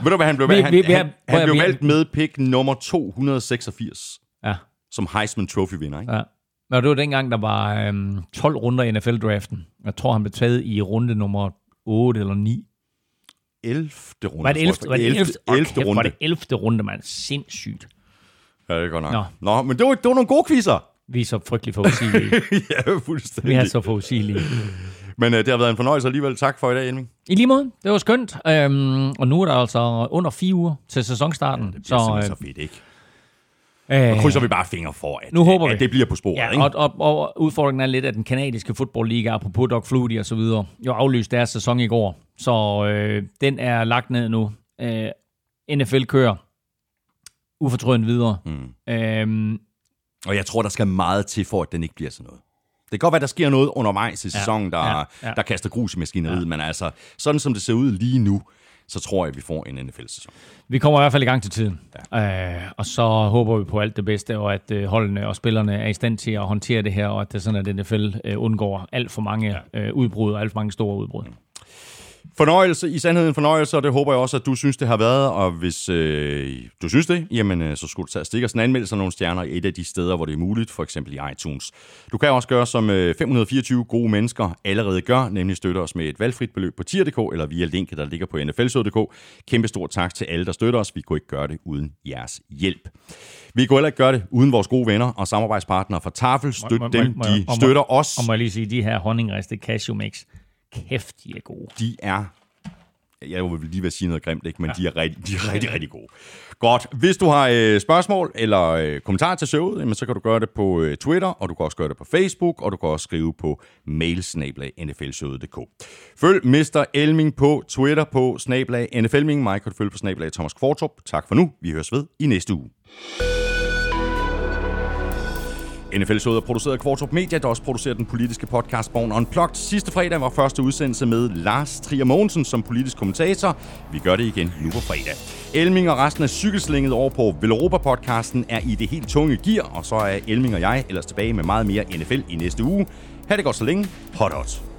Ved du hvad, han blev, Vi- han, vi- vi han, han at- blev valgt med pick nummer 286 Ja, som Heisman Trophy-vinder, ikke? ja. Men det var dengang, der var øhm, 12 runder i NFL-draften. Jeg tror, han blev taget i runde nummer 8 eller 9. 11. runde. Var det 11. tror Var det 11. 11. Okay, Var runde. det 11. runde, mand. Sindssygt. Ja, det er godt nok. Nå. Nå, men det var, det var nogle gode quizzer. Vi er så frygtelig forudsigelige. ja, fuldstændig. Vi er så forudsigelige. Men uh, det har været en fornøjelse alligevel. Tak for i dag, Elming. I lige måde, det var skønt. Øhm, og nu er der altså under fire uger til sæsonstarten. Det bliver så, simpelthen så fedt, ikke? Øh, Og krydser vi bare fingre for, at, Nu håber at vi. det bliver på sporet, Ja, ikke? og, og, og udfordringen er lidt, at den kanadiske fodboldliga, apropos Doc Flutie og så videre, jo aflyste deres sæson i går. Så øh, den er lagt ned nu. Øh, NFL kører ufortrødent videre. Mm. Øhm, Og jeg tror, der skal meget til, for at den ikke bliver sådan noget. Det kan godt være, der sker noget undervejs i sæsonen, der, ja, ja. der kaster grus i maskineriet, ja. men altså, sådan som det ser ud lige nu, så tror jeg, at vi får en NFL-sæson. vi kommer i hvert fald i gang til tiden. Ja. Øh, og så håber vi på alt det bedste, og at øh, holdene og spillerne er i stand til at håndtere det her, og at det er sådan, at NFL øh, undgår alt for mange øh, udbrud, og alt for mange store udbrud. Fornøjelse, i sandhed en fornøjelse, og det håber jeg også, at du synes, det har været. Og hvis øh, du synes det, jamen øh, så skulle du tage og stikke os en anmeldelse af nogle stjerner i et af de steder, hvor det er muligt, for eksempel i iTunes. Du kan også gøre, som øh, 524 gode mennesker allerede gør, nemlig støtte os med et valgfrit beløb på tier.dk eller via linket, der ligger på nflsød.dk. Kæmpe stor tak til alle, der støtter os. Vi kunne ikke gøre det uden jeres hjælp. Vi kunne heller ikke gøre det uden vores gode venner og samarbejdspartnere fra Tafel. Støt Må- må- dem, må- de støtter os. Og må jeg lige sige, de her honningriste cashew mix, kæft, de er gode. de er jeg vil lige ved at sige noget grimt, ikke? men ja. de, er rigtig, de er rigtig, rigtig gode. Godt. Hvis du har øh, spørgsmål eller øh, kommentarer til showet, jamen, så kan du gøre det på øh, Twitter, og du kan også gøre det på Facebook, og du kan også skrive på mailsnablag.nflshowet.dk. Følg Mr. Elming på Twitter på snablag NFLming. Mig kan du følge på snablag Thomas Kvartrup. Tak for nu. Vi høres ved i næste uge. NFL Showet er produceret af Kvartrup Media, der også producerer den politiske podcast Born Unplugged. Sidste fredag var første udsendelse med Lars Trier Mogensen som politisk kommentator. Vi gør det igen nu på fredag. Elming og resten af cykelslinget over på Veloropa-podcasten er i det helt tunge gear, og så er Elming og jeg ellers tilbage med meget mere NFL i næste uge. Ha' det godt så længe. Hot hot.